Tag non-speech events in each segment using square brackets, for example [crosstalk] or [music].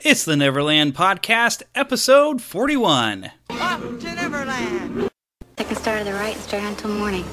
It's the Neverland Podcast, episode 41. Up to Neverland. Take a start to the right, straight on till morning.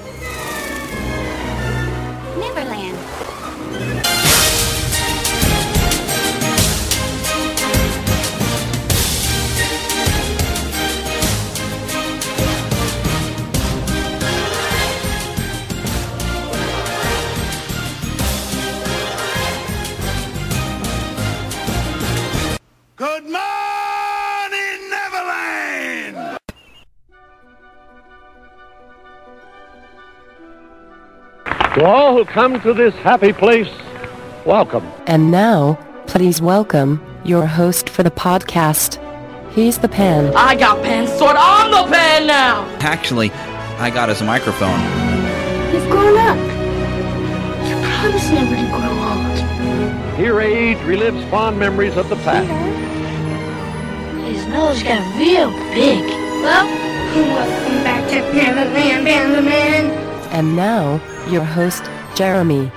To all who come to this happy place, welcome. And now, please welcome your host for the podcast. He's the pan. I got pen sword. I'm the pen now. Actually, I got his microphone. You've grown up. You promised never to grow old. Here age relives fond memories of the past. Mm-hmm. His nose got real big. Well, welcome back to Neverland, Bannerman. And now, your host, Jeremy.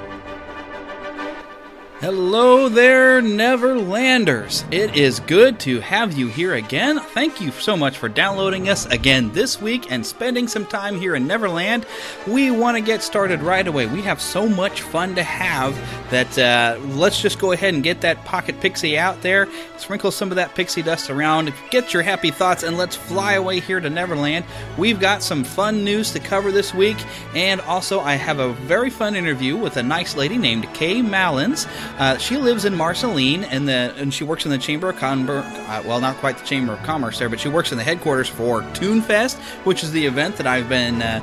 Hello there, Neverlanders. It is good to have you here again. Thank you so much for downloading us again this week and spending some time here in Neverland. We want to get started right away. We have so much fun to have that uh, let's just go ahead and get that pocket pixie out there, sprinkle some of that pixie dust around, get your happy thoughts, and let's fly away here to Neverland. We've got some fun news to cover this week, and also I have a very fun interview with a nice lady named Kaye Malins. Uh, she lives in Marceline, and the and she works in the Chamber of Commerce. Uh, well, not quite the Chamber of Commerce there, but she works in the headquarters for Toonfest, which is the event that I've been uh,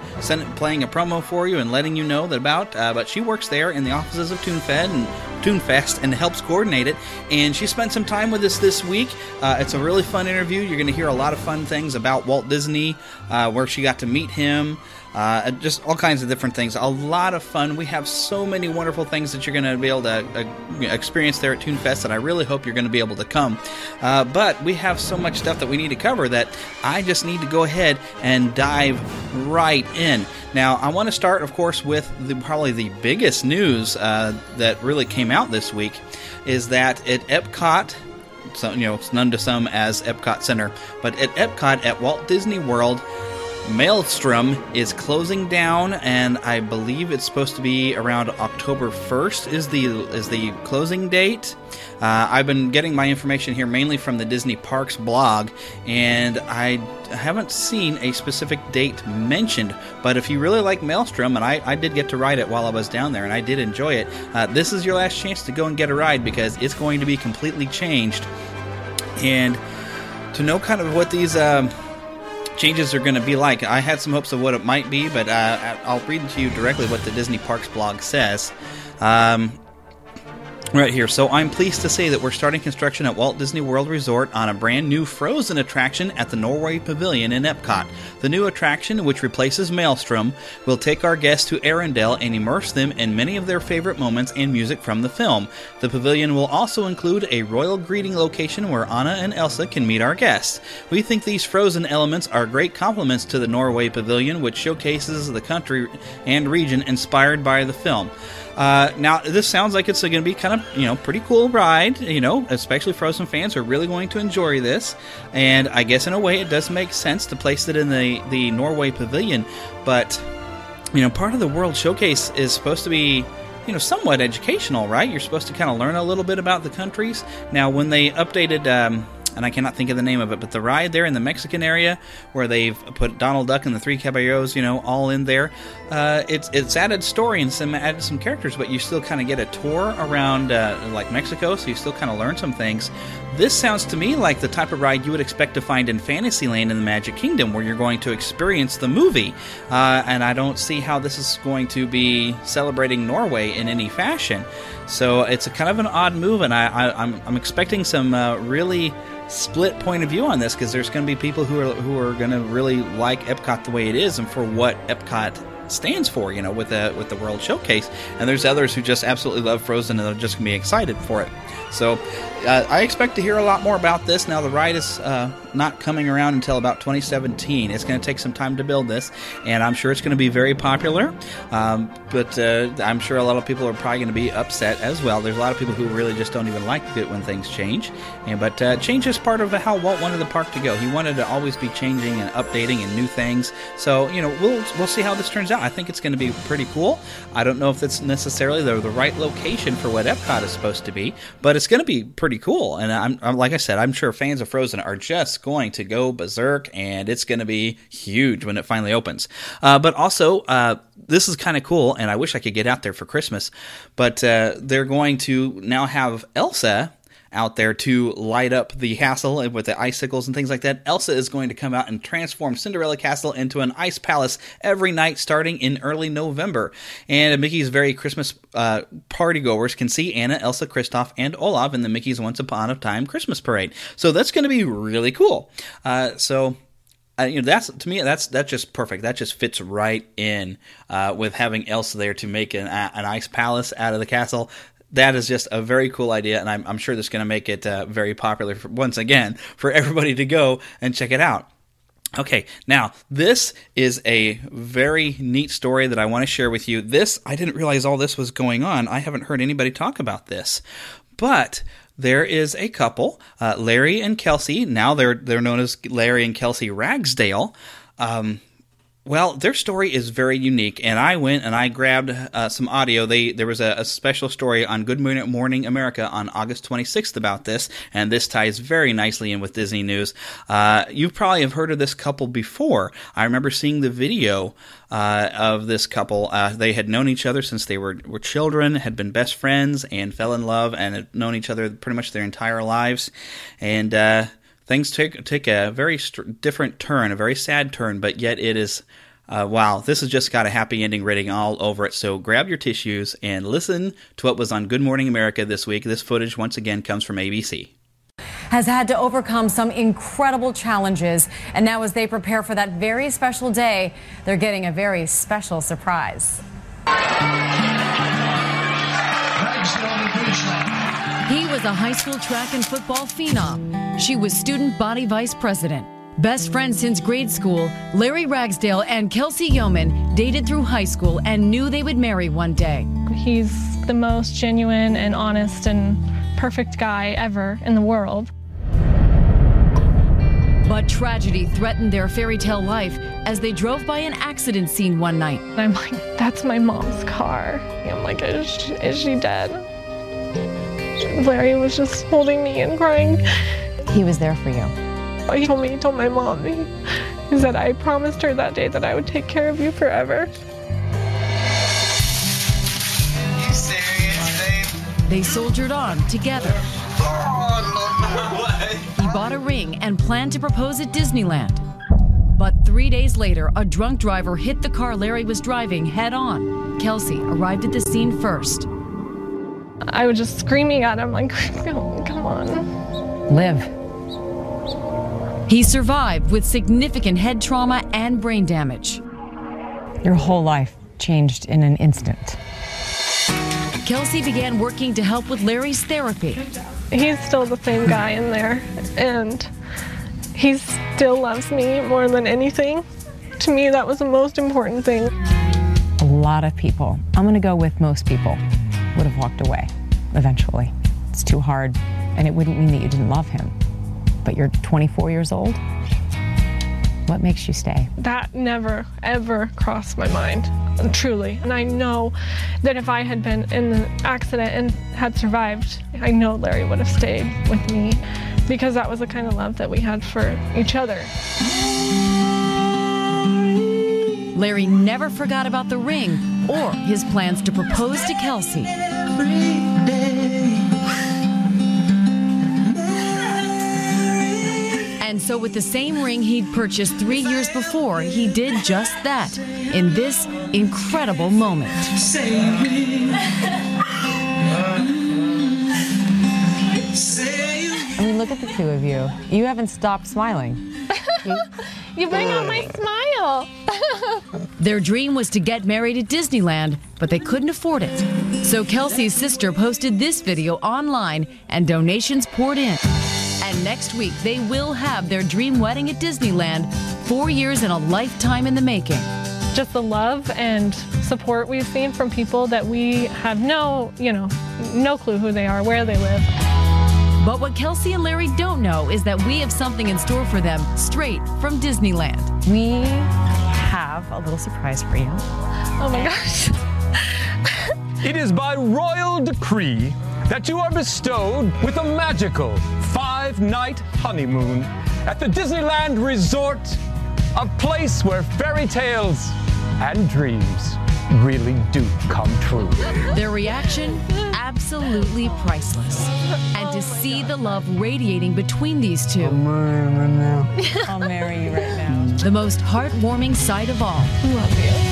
playing a promo for you and letting you know that about. Uh, but she works there in the offices of Toonfest and Toonfest and helps coordinate it. And she spent some time with us this week. Uh, it's a really fun interview. You're going to hear a lot of fun things about Walt Disney, uh, where she got to meet him. Uh, just all kinds of different things. A lot of fun. We have so many wonderful things that you're going to be able to uh, experience there at Toonfest and I really hope you're going to be able to come. Uh, but we have so much stuff that we need to cover that I just need to go ahead and dive right in. Now, I want to start, of course, with the, probably the biggest news uh, that really came out this week is that at Epcot, so, you know, it's known to some as Epcot Center, but at Epcot at Walt Disney World, Maelstrom is closing down, and I believe it's supposed to be around October 1st is the is the closing date. Uh, I've been getting my information here mainly from the Disney Parks blog, and I haven't seen a specific date mentioned. But if you really like Maelstrom, and I, I did get to ride it while I was down there, and I did enjoy it, uh, this is your last chance to go and get a ride because it's going to be completely changed. And to know kind of what these. Um, changes are going to be like. I had some hopes of what it might be, but uh, I'll read to you directly what the Disney Parks blog says. Um, Right here. So I'm pleased to say that we're starting construction at Walt Disney World Resort on a brand new Frozen attraction at the Norway Pavilion in Epcot. The new attraction, which replaces Maelstrom, will take our guests to Arendelle and immerse them in many of their favorite moments and music from the film. The pavilion will also include a royal greeting location where Anna and Elsa can meet our guests. We think these Frozen elements are great complements to the Norway Pavilion, which showcases the country and region inspired by the film. Uh, now, this sounds like it's going to be kind of, you know, pretty cool ride. You know, especially Frozen fans are really going to enjoy this. And I guess in a way, it does make sense to place it in the the Norway Pavilion. But you know, part of the World Showcase is supposed to be you know, somewhat educational, right? You're supposed to kind of learn a little bit about the countries. Now, when they updated, um, and I cannot think of the name of it, but the ride there in the Mexican area where they've put Donald Duck and the Three Caballeros, you know, all in there, uh, it's it's added story and some added some characters, but you still kind of get a tour around uh, like Mexico, so you still kind of learn some things. This sounds to me like the type of ride you would expect to find in Fantasyland in the Magic Kingdom, where you're going to experience the movie. Uh, and I don't see how this is going to be celebrating Norway in any fashion. So it's a kind of an odd move, and I, I'm expecting some uh, really split point of view on this because there's going to be people who are who are going to really like Epcot the way it is and for what Epcot stands for, you know, with the with the World Showcase, and there's others who just absolutely love Frozen and they're just gonna be excited for it. So uh, I expect to hear a lot more about this. Now the ride is uh, not coming around until about 2017. It's going to take some time to build this, and I'm sure it's going to be very popular. Um, but uh, I'm sure a lot of people are probably going to be upset as well. There's a lot of people who really just don't even like it when things change. And but uh, change is part of how Walt wanted the park to go. He wanted to always be changing and updating and new things. So you know we'll we'll see how this turns out. I think it's going to be pretty cool. I don't know if it's necessarily the, the right location for what Epcot is supposed to be, but it's going to be pretty cool. And I'm, I'm, like I said, I'm sure fans of Frozen are just going to go berserk, and it's going to be huge when it finally opens. Uh, but also, uh, this is kind of cool, and I wish I could get out there for Christmas. But uh, they're going to now have Elsa out there to light up the castle with the icicles and things like that. Elsa is going to come out and transform Cinderella Castle into an ice palace every night starting in early November. And Mickey's very Christmas uh, partygoers can see Anna, Elsa, Kristoff, and Olaf in the Mickey's Once Upon a Time Christmas Parade. So that's going to be really cool. Uh, so uh, you know that's to me that's that's just perfect. That just fits right in uh, with having Elsa there to make an, an ice palace out of the castle that is just a very cool idea, and I'm, I'm sure that's going to make it uh, very popular for, once again for everybody to go and check it out. Okay, now this is a very neat story that I want to share with you. This, I didn't realize all this was going on. I haven't heard anybody talk about this. But there is a couple, uh, Larry and Kelcie. Now they're they're known as Larry and Kelcie Ragsdale. Um, well, their story is very unique, and I went and I grabbed uh, some audio. They there was a, a, special story on Good Morning America on August 26th about this, and this ties very nicely in with Disney news. Uh, you probably have heard of this couple before. I remember seeing the video uh, of this couple. Uh, they had known each other since they were were children, had been best friends, and fell in love, and had known each other pretty much their entire lives, and uh, things take take a very st- different turn, a very sad turn, but yet it is. Uh, wow, this has just got a happy ending written all over it. So grab your tissues and listen to what was on Good Morning America this week. This footage, once again, comes from ABC. Has had to overcome some incredible challenges. And now, as they prepare for that very special day, they're getting a very special surprise. Was a high school track and football phenom. She was student body vice president. Best friends since grade school, Larry Ragsdale and Kelcie Yeoman dated through high school and knew they would marry one day. He's the most genuine and honest and perfect guy ever in the world. But tragedy threatened their fairy tale life as they drove by an accident scene one night. I'm like, that's my mom's car. I'm like, is she, is she dead? Larry was just holding me and crying. He was there for you. Oh, he told me, he told my mom, he, he said, I promised her that day that I would take care of you forever. You serious, babe? They soldiered on together. He bought a ring and planned to propose at Disneyland. But three days later, a drunk driver hit the car Larry was driving head on. Kelcie arrived at the scene first. I was just screaming at him, like, come, [laughs] come on. Live. He survived with significant head trauma and brain damage. Your whole life changed in an instant. Kelcie began working to help with Larry's therapy. He's still the same guy in there, and he still loves me more than anything. To me, that was the most important thing. A lot of people, I'm going to go with most people, would have walked away eventually. It's too hard, and it wouldn't mean that you didn't love him. But you're 24 years old. What makes you stay? That never, ever crossed my mind, truly. And I know that if I had been in the accident and had survived, I know Larry would have stayed with me because that was the kind of love that we had for each other. Larry never forgot about the ring or his plans to propose to Kelcie. And so, with the same ring he'd purchased three years before, he did just that in this incredible moment. I mean, look at the two of you. You haven't stopped smiling. [laughs] You bring out my smile. [laughs] Their dream was to get married at Disneyland, but they couldn't afford it. So Kelcie's sister posted this video online and donations poured in. And next week, they will have their dream wedding at Disneyland, four years and a lifetime in the making. Just the love and support we've seen from people that we have no, you know, no clue who they are, where they live. But what Kelcie and Larry don't know is that we have something in store for them straight from Disneyland. We have a little surprise for you. Oh my gosh. [laughs] It is by royal decree that you are bestowed with a magical five night honeymoon at the Disneyland Resort, a place where fairy tales and dreams really do come true. Their reaction, absolutely priceless. And to see the love radiating between these two, I'll marry you right now. the most heartwarming sight of all. Love you.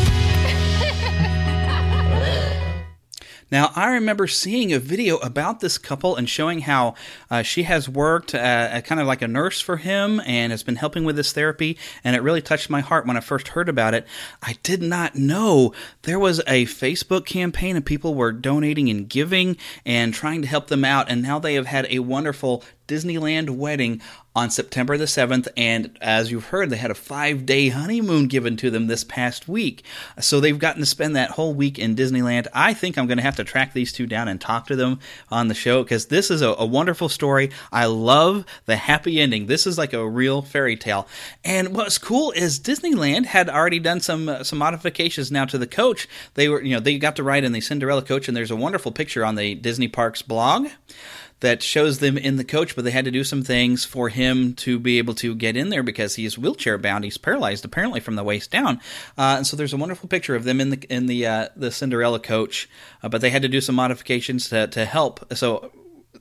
Now, I remember seeing a video about this couple and showing how uh, she has worked uh, kind of like a nurse for him and has been helping with this therapy. And it really touched my heart when I first heard about it. I did not know there was a Facebook campaign and people were donating and giving and trying to help them out. And now they have had a wonderful Disneyland wedding on September the 7th. And as you've heard, they had a five day honeymoon given to them this past week. So they've gotten to spend that whole week in Disneyland. I think I'm going to have to track these two down and talk to them on the show because this is a, a wonderful story. I love the happy ending. This is like a real fairy tale. And what's cool is Disneyland had already done some uh, some modifications now to the coach. They were, you know, they got to ride in the Cinderella coach, and there's a wonderful picture on the Disney Parks blog that shows them in the coach, but they had to do some things for him to be able to get in there because he's wheelchair bound. He's paralyzed apparently from the waist down. Uh, and so there's a wonderful picture of them in the in the uh, the Cinderella coach, uh, but they had to do some modifications to to help. So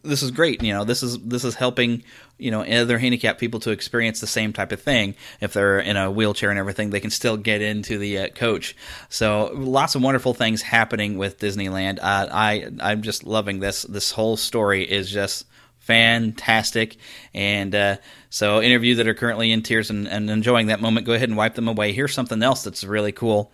this is great. You know, this is this is helping you know other handicapped people to experience the same type of thing. If they're in a wheelchair and everything, they can still get into the uh, coach. So lots of wonderful things happening with Disneyland. Uh, I I'm just loving this. This whole story is just fantastic. And uh, so, any of you that are currently in tears and, and enjoying that moment, go ahead and wipe them away. Here's something else that's really cool.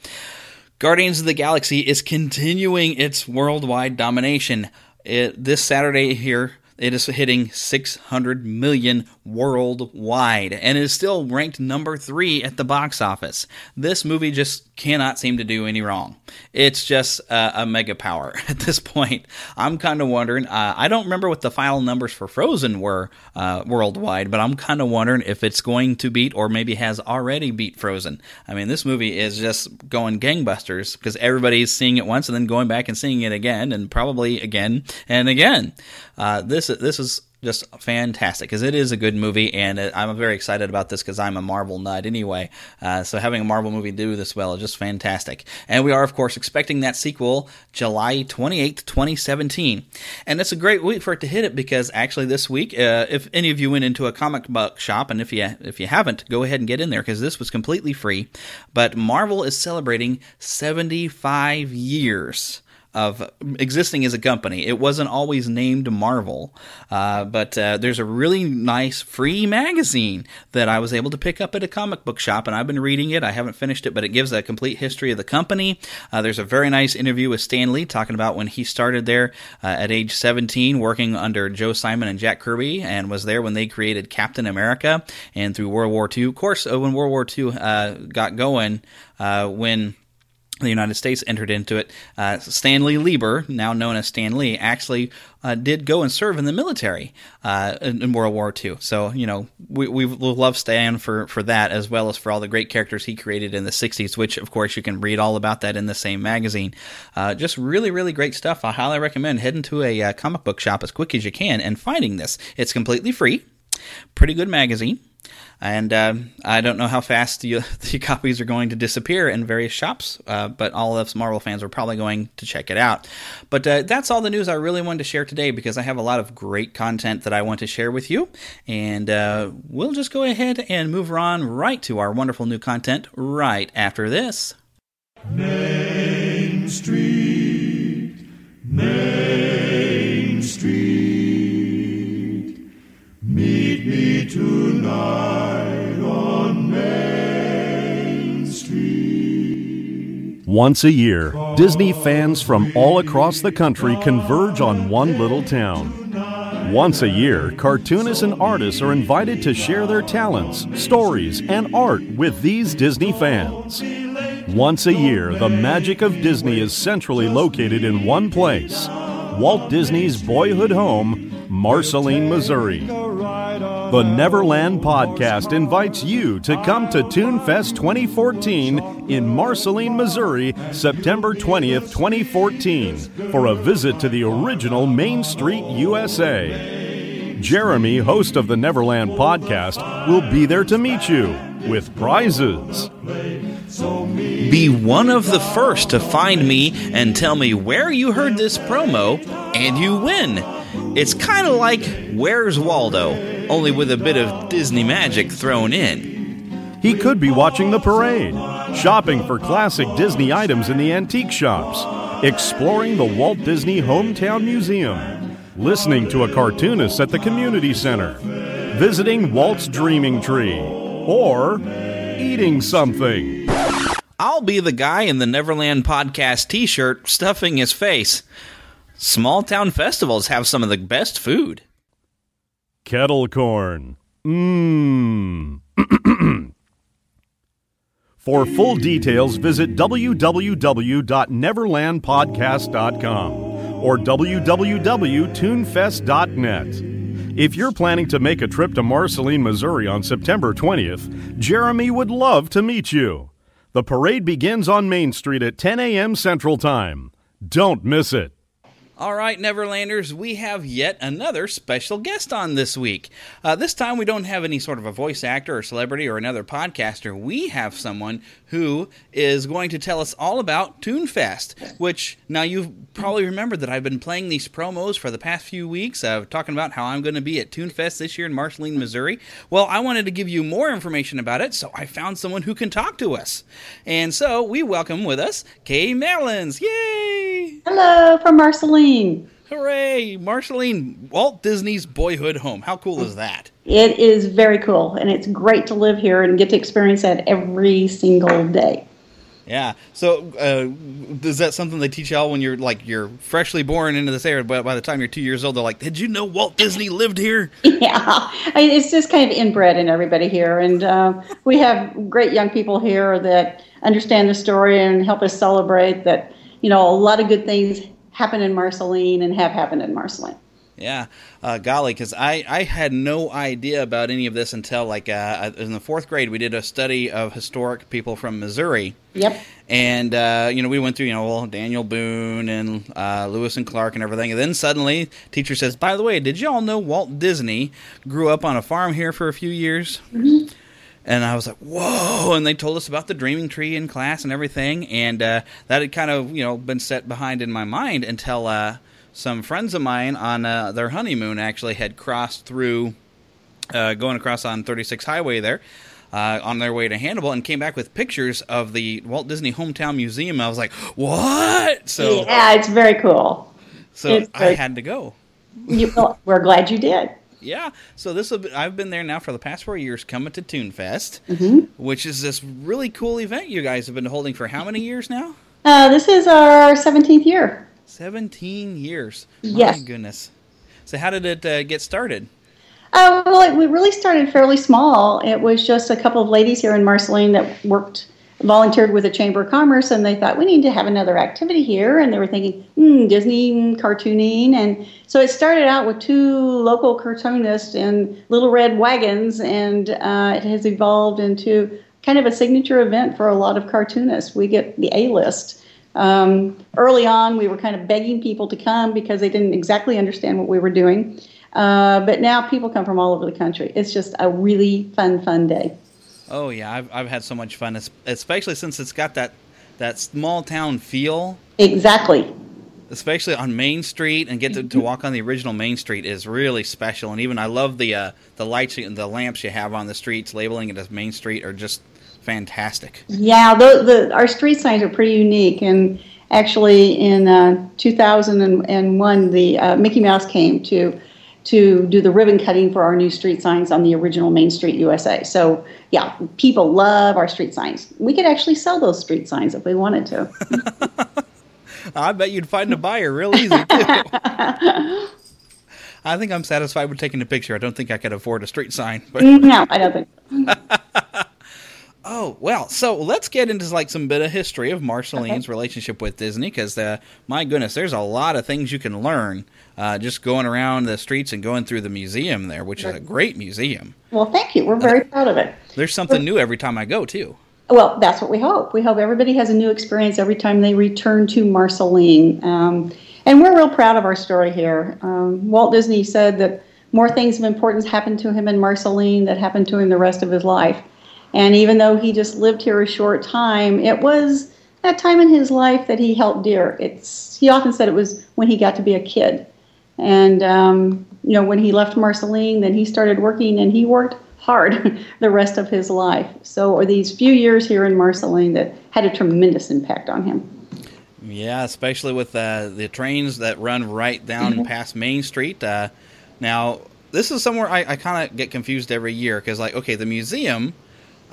Guardians of the Galaxy is continuing its worldwide domination. It, this Saturday here, it is hitting 600 million worldwide and is still ranked number three at the box office. This movie just cannot seem to do any wrong. It's just uh, a mega power [laughs] at this point. I'm kind of wondering. Uh, I don't remember what the final numbers for Frozen were uh, worldwide, but I'm kind of wondering if it's going to beat or maybe has already beat Frozen. I mean, this movie is just going gangbusters because everybody's seeing it once and then going back and seeing it again and probably again and again. Uh, this this is just fantastic because it is a good movie, and I'm very excited about this because I'm a Marvel nut anyway. Uh, so having a Marvel movie do this well is just fantastic. And we are, of course, expecting that sequel July 28th, 2017. And it's a great week for it to hit it because actually this week, uh, if any of you went into a comic book shop, and if you if you haven't, go ahead and get in there because this was completely free. But Marvel is celebrating 75 years of existing as a company. It wasn't always named Marvel, uh, but uh, there's a really nice free magazine that I was able to pick up at a comic book shop, and I've been reading it. I haven't finished it, but it gives a complete history of the company. Uh, there's a very nice interview with Stan Lee talking about when he started there uh, at age 17, working under Joe Simon and Jack Kirby, and was there when they created Captain America and through World War II. Of course, uh, when World War II uh, got going, when the United States entered into it. Uh, Stanley Lieber, now known as Stan Lee, actually uh, did go and serve in the military uh, in, in, World War II. So, you know, we, we love Stan for, for that, as well as for all the great characters he created in the 60s, which, of course, you can read all about that in the same magazine. Uh, just really, really great stuff. I highly recommend heading to a uh, comic book shop as quick as you can and finding this. It's completely free, pretty good magazine. And uh, I don't know how fast the, [laughs] the, copies are going to disappear in various shops, uh, but all of us Marvel fans are probably going to check it out. But uh, that's all the news I really wanted to share today because I have a lot of great content that I want to share with you. And uh, we'll just go ahead and move on right to our wonderful new content right after this. Main Street, Main meet me tonight. Once a year, Disney fans from all across the country converge on one little town. Once a year, cartoonists and artists are invited to share their talents, stories, and art with these Disney fans. Once a year, the magic of Disney is centrally located in one place Walt Disney's boyhood home, Marceline, Missouri. The Neverland Podcast invites you to come to ToonFest 2014 in Marceline, Missouri, September 20th, 2014, for a visit to the original Main Street, USA. Jeremy, host of the Neverland Podcast, will be there to meet you with prizes. Be one of the first to find me and tell me where you heard this promo, and you win. It's kind of like Where's Waldo? Only with a bit of Disney magic thrown in. He could be watching the parade, shopping for classic Disney items in the antique shops, exploring the Walt Disney Hometown Museum, listening to a cartoonist at the community center, visiting Walt's Dreaming Tree, or eating something. I'll be the guy in the Neverland Podcast t shirt stuffing his face. Small town festivals have some of the best food. Kettle corn. Mmm. [clears throat] For full details, visit www.neverlandpodcast.com or www.toonfest.net. If you're planning to make a trip to Marceline, Missouri on September 20th, Jeremy would love to meet you. The parade begins on Main Street at 10 a.m. Central Time. Don't miss it. All right, Neverlanders, we have yet another special guest on this week. Uh, this time, we don't have any sort of a voice actor or celebrity or another podcaster. We have someone who is going to tell us all about ToonFest, which now you probably remember that I've been playing these promos for the past few weeks, uh, talking about how I'm going to be at ToonFest this year in Marceline, Missouri. Well, I wanted to give you more information about it, so I found someone who can talk to us. And so we welcome with us Kaye Malins. Yay! Hello from Marceline. Hooray! Marceline, Walt Disney's boyhood home. How cool is that? It is very cool, and it's great to live here and get to experience that every single day. Yeah. So, uh, is that something they teach y'all when you're like you're freshly born into this area? But by the time you're two years old, they're like, "Did you know Walt Disney lived here?" [laughs] Yeah, it's just kind of inbred in everybody here, and uh, we have great young people here that understand the story and help us celebrate that. You know, a lot of good things happen in Marceline and have happened in Marceline. Yeah, uh, golly, because I, I had no idea about any of this until like uh, in the fourth grade we did a study of historic people from Missouri. Yep. And uh, you know we went through you know well, Daniel Boone and uh, Lewis and Clark and everything, and then suddenly teacher says, "By the way, did you all know Walt Disney grew up on a farm here for a few years?" Mm-hmm. And I was like, "Whoa!" And they told us about the Dreaming Tree in class and everything, and uh, that had kind of you know been set behind in my mind until uh, some friends of mine on uh, their honeymoon actually had crossed through, uh, going across on 36 Highway there. uh, on their way to Hannibal and came back with pictures of the Walt Disney Hometown Museum. I was like, "What?" So yeah, it's very cool. So I had to go. You, well, we're glad you did. Yeah. So this will be, I've been there now for the past four years, coming to ToonFest, Mhm. which is this really cool event you guys have been holding for how many years now? Uh, this is our 17th year. Seventeen years. Yes. My goodness. So how did it uh, get started? Uh, well, it, we really started fairly small. It was just a couple of ladies here in Marceline that worked, volunteered with the Chamber of Commerce, and they thought we need to have another activity here. And they were thinking, hmm, Disney cartooning. And so it started out with two local cartoonists in little red wagons, and uh, it has evolved into kind of a signature event for a lot of cartoonists. We get the A list. Um, early on, we were kind of begging people to come because they didn't exactly understand what we were doing. Uh, but now people come from all over the country. It's just a really fun, fun day. Oh yeah, I've I've had so much fun, especially since it's got that that small town feel. Exactly. Especially on Main Street, and get to, to walk on the original Main Street is really special. And even I love the uh, the lights and the lamps you have on the streets, labeling it as Main Street, are just fantastic. Yeah, the, the, our street signs are pretty unique. And actually, in uh, 2001, the uh, Mickey Mouse came to to do the ribbon cutting for our new street signs on the original Main Street USA. So, yeah, people love our street signs. We could actually sell those street signs if we wanted to. [laughs] I bet you'd find a buyer real easy too. [laughs] I think I'm satisfied with taking a picture. I don't think I could afford a street sign, but no, I don't think. [laughs] Oh well, so let's get into like some bit of history of Marceline's relationship with Disney, because uh, my goodness, there's a lot of things you can learn uh, just going around the streets and going through the museum there, which is a great museum. Well, thank you. We're very proud of it. There's something new every time I go too. Well, that's what we hope. We hope everybody has a new experience every time they return to Marceline. Um, and we're real proud of our story here. Um, Walt Disney said that more things of importance happened to him in Marceline that happened to him the rest of his life. And even though he just lived here a short time, it was that time in his life that he held dear. It's he often said it was when he got to be a kid, and um, you know when he left Marceline, then he started working, and he worked hard [laughs] the rest of his life. So, are these few years here in Marceline that had a tremendous impact on him. Yeah, especially with uh, the trains that run right down Mhm. past Main Street. Uh, now, this is somewhere I, I kind of get confused every year because, like, okay, the museum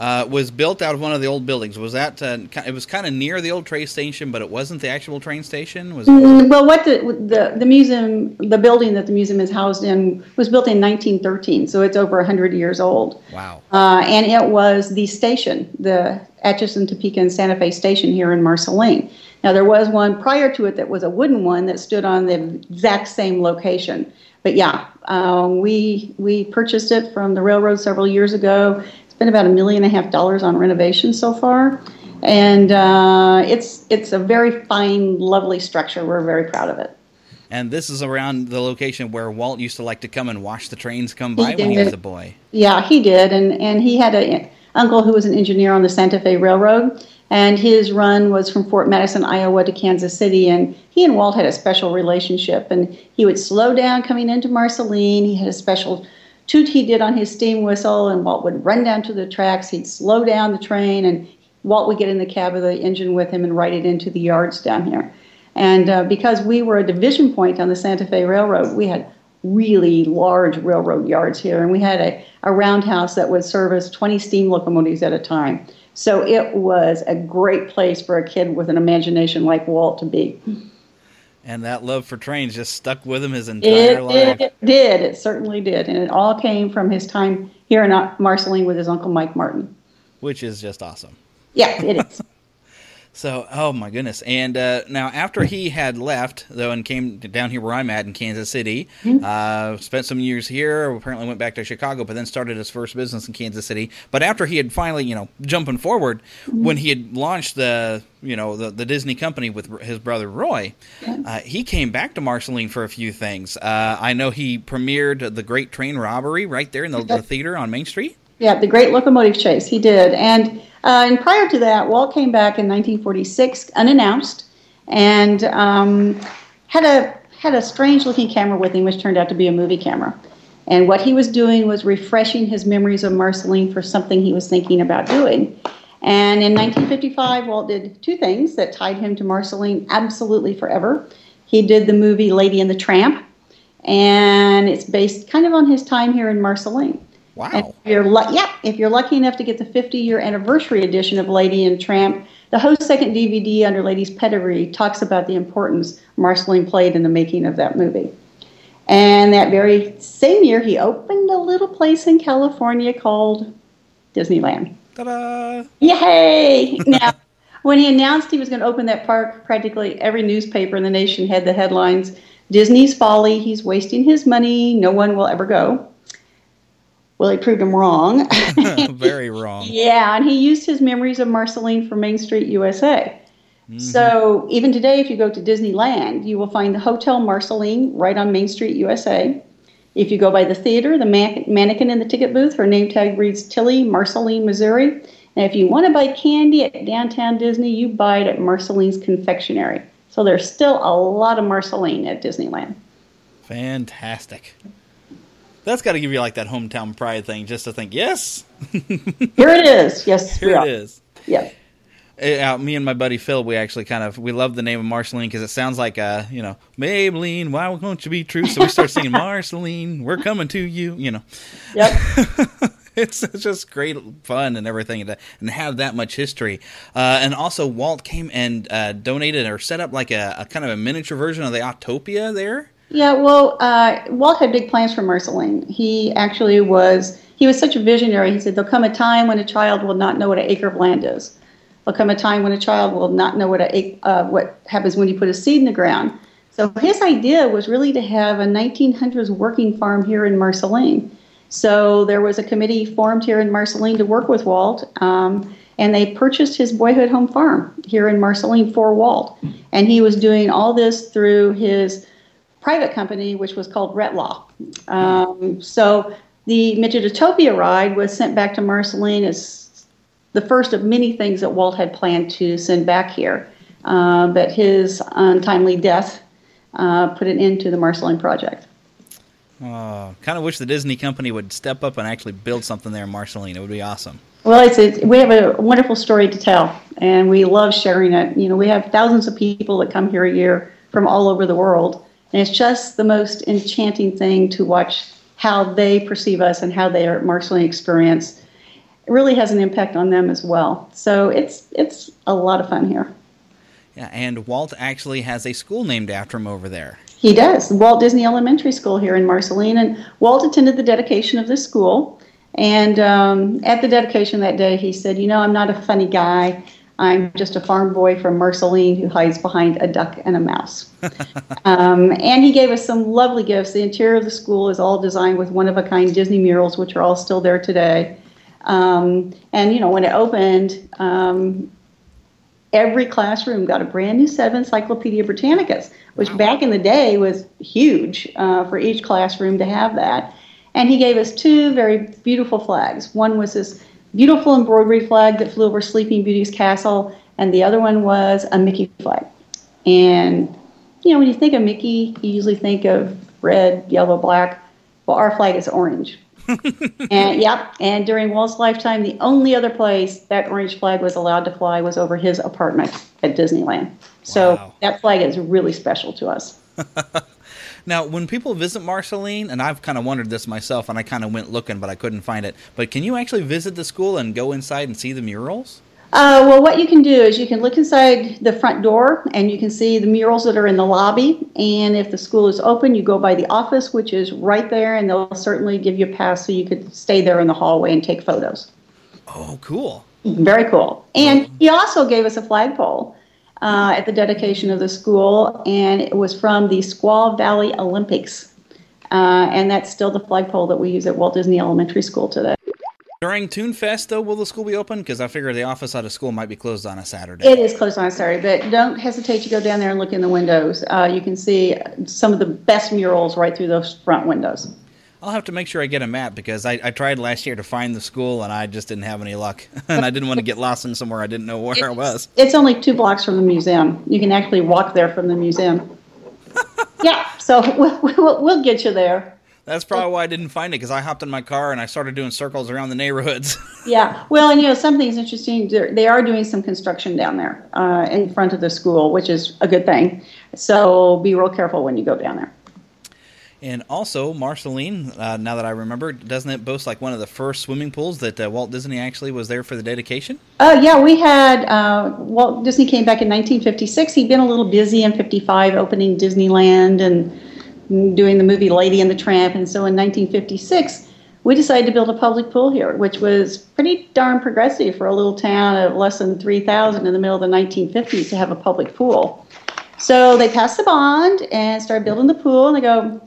uh, was built out of one of the old buildings. Was that uh, it was kind of near the old train station, but it wasn't the actual train station? Was Mm, Well, what the, the the museum, the building that the museum is housed in, was built in 1913, so it's over 100 years old. wow. Uh, and it was the station, the Atchison, Topeka, and Santa Fe station here in Marceline. Now, there was one prior to it that was a wooden one that stood on the exact same location. But yeah, um, we we purchased it from the railroad several years ago. Been about a million and a half dollars on renovation so far, and uh, it's it's a very fine, lovely structure. We're very proud of it. And this is around the location where Walt used to like to come and watch the trains come by when he was a boy. Yeah, he did, and and he had a uncle who was an engineer on the Santa Fe Railroad, and his run was from Fort Madison, Iowa, to Kansas City, and he and Walt had a special relationship, and he would slow down coming into Marceline. He had a special toot he did on his steam whistle, and Walt would run down to the tracks. He'd slow down the train, and Walt would get in the cab of the engine with him and ride it into the yards down here. And uh, because we were a division point on the Santa Fe Railroad, we had really large railroad yards here, and we had a, a roundhouse that would service 20 steam locomotives at a time. So it was a great place for a kid with an imagination like Walt to be. And that love for trains just stuck with him his entire It, life. it, it did, it certainly did, and it all came from his time here in Marceline with his uncle Mike Martin. which is just awesome. Yeah, it is. [laughs] So, oh my goodness! And uh, now, after he had left, though, and came down here where I'm at in Kansas City, Mm-hmm. uh, spent some years here. Apparently, went back to Chicago, but then started his first business in Kansas City. But after he had finally, you know, jumping forward, Mm-hmm. when he had launched the, you know, the, the Disney company with his brother Roy, uh, he came back to Marceline for a few things. Uh, I know he premiered the Great Train Robbery right there in the, the theater on Main Street. Yeah, the Great Locomotive Chase. He did, and uh, and prior to that, Walt came back in 1946 unannounced, and um, had a had a strange looking camera with him, which turned out to be a movie camera. And what he was doing was refreshing his memories of Marceline for something he was thinking about doing. And in 1955, Walt did two things that tied him to Marceline absolutely forever. He did the movie Lady and the Tramp, and it's based kind of on his time here in Marceline. Wow. And if you're lu- yeah, if you're lucky enough to get the 50 year anniversary edition of Lady and Tramp, the whole second DVD under Lady's Pedigree talks about the importance Marceline played in the making of that movie. And that very same year, he opened a little place in California called Disneyland. Ta-da! Yay! [laughs] Now, when he announced he was going to open that park, practically every newspaper in the nation had the headlines Disney's folly, he's wasting his money, no one will ever go. Well, he proved him wrong. [laughs] Very wrong. yeah, and he used his memories of Marceline for Main Street USA. Mm-hmm. So even today, if you go to Disneyland, you will find the Hotel Marceline right on Main Street USA. If you go by the theater, the man- mannequin in the ticket booth, her name tag reads Tilly, Marceline, Missouri. And if you want to buy candy at downtown Disney, you buy it at Marceline's Confectionery. So there's still a lot of Marceline at Disneyland. Fantastic. That's got to give you like that hometown pride thing, just to think, yes, [laughs] Here it is. Yes, here it Yeah. Uh, me and my buddy Phil, we actually kind of we love the name of Marceline because it sounds like uh you know Maybelline, why won't you be true? So we start [laughs] singing Marceline, we're coming to you. You know, Yep. it's, [laughs] it's just great fun and everything, to, and have that much history. Uh, and also, Walt came and uh, donated or set up like a, a kind of a miniature version of the Autopia there. Yeah, well, uh, Walt had big plans for Marceline. He actually was, he was such a visionary. He said, There'll come a time when a child will not know what an acre of land is. There'll come a time when a child will not know what, a, uh, what happens when you put a seed in the ground. So his idea was really to have a 1900s working farm here in Marceline. So there was a committee formed here in Marceline to work with Walt, um, and they purchased his boyhood home farm here in Marceline for Walt. And he was doing all this through his private company, which was called Retlaw. Um, so the Midgetopia ride was sent back to Marceline as the first of many things that Walt had planned to send back here. Uh, but his untimely death uh, put an end to the Marceline project. Uh, kind of wish the Disney company would step up and actually build something there in Marceline. It would be awesome. Well, it's a, we have a wonderful story to tell, and we love sharing it. You know, we have thousands of people that come here a year from all over the world, and it's just the most enchanting thing to watch how they perceive us and how their Marceline experience it really has an impact on them as well. So it's it's a lot of fun here. Yeah, and Walt actually has a school named after him over there. He does. Walt Disney Elementary School here in Marceline. And Walt attended the dedication of this school. And um, at the dedication that day, he said, You know, I'm not a funny guy. I'm just a farm boy from Marceline who hides behind a duck and a mouse. [laughs] um, and he gave us some lovely gifts. The interior of the school is all designed with one of a kind Disney murals, which are all still there today. Um, and, you know, when it opened, um, every classroom got a brand new set of Encyclopedia Britannicas, which back in the day was huge uh, for each classroom to have that. And he gave us two very beautiful flags. One was this beautiful embroidery flag that flew over Sleeping Beauty's castle, and the other one was a Mickey flag. And, you know, when you think of Mickey, you usually think of red, yellow, black. Well, our flag is orange. [laughs] and yep, and during Walt's lifetime, the only other place that orange flag was allowed to fly was over his apartment at Disneyland. So that flag is really special to us. [laughs] Now, when people visit Marceline, and I've kind of wondered this myself, and I kind of went looking, but I couldn't find it. But can you actually visit the school and go inside and see the murals? Uh, well, what you can do is you can look inside the front door and you can see the murals that are in the lobby. And if the school is open, you go by the office, which is right there, and they'll certainly give you a pass so you could stay there in the hallway and take photos. Oh, cool. Very cool. And he also gave us a flagpole uh, at the dedication of the school, and it was from the Squaw Valley Olympics. Uh, and that's still the flagpole that we use at Walt Disney Elementary School today. During Toon Fest, though, will the school be open? Because I figure the office out of school might be closed on a Saturday. It is closed on a Saturday, but don't hesitate to go down there and look in the windows. Uh, you can see some of the best murals right through those front windows. I'll have to make sure I get a map because I, I tried last year to find the school and I just didn't have any luck. [laughs] and I didn't want to get lost in somewhere I didn't know where I was. It's only two blocks from the museum. You can actually walk there from the museum. [laughs] yeah, so [laughs] we'll, we'll, we'll get you there. That's probably why I didn't find it because I hopped in my car and I started doing circles around the neighborhoods. yeah. Well, and you know, something's interesting. They are doing some construction down there uh, in front of the school, which is a good thing. So be real careful when you go down there. And also, Marceline, uh, now that I remember, doesn't it boast like one of the first swimming pools that uh, Walt Disney actually was there for the dedication? Oh, uh, yeah. We had uh, Walt Disney came back in 1956. He'd been a little busy in 55 opening Disneyland and doing the movie Lady and the Tramp. And so in 1956, we decided to build a public pool here, which was pretty darn progressive for a little town of less than 3,000 in the middle of the 1950s to have a public pool. So they passed the bond and started building the pool, and they go,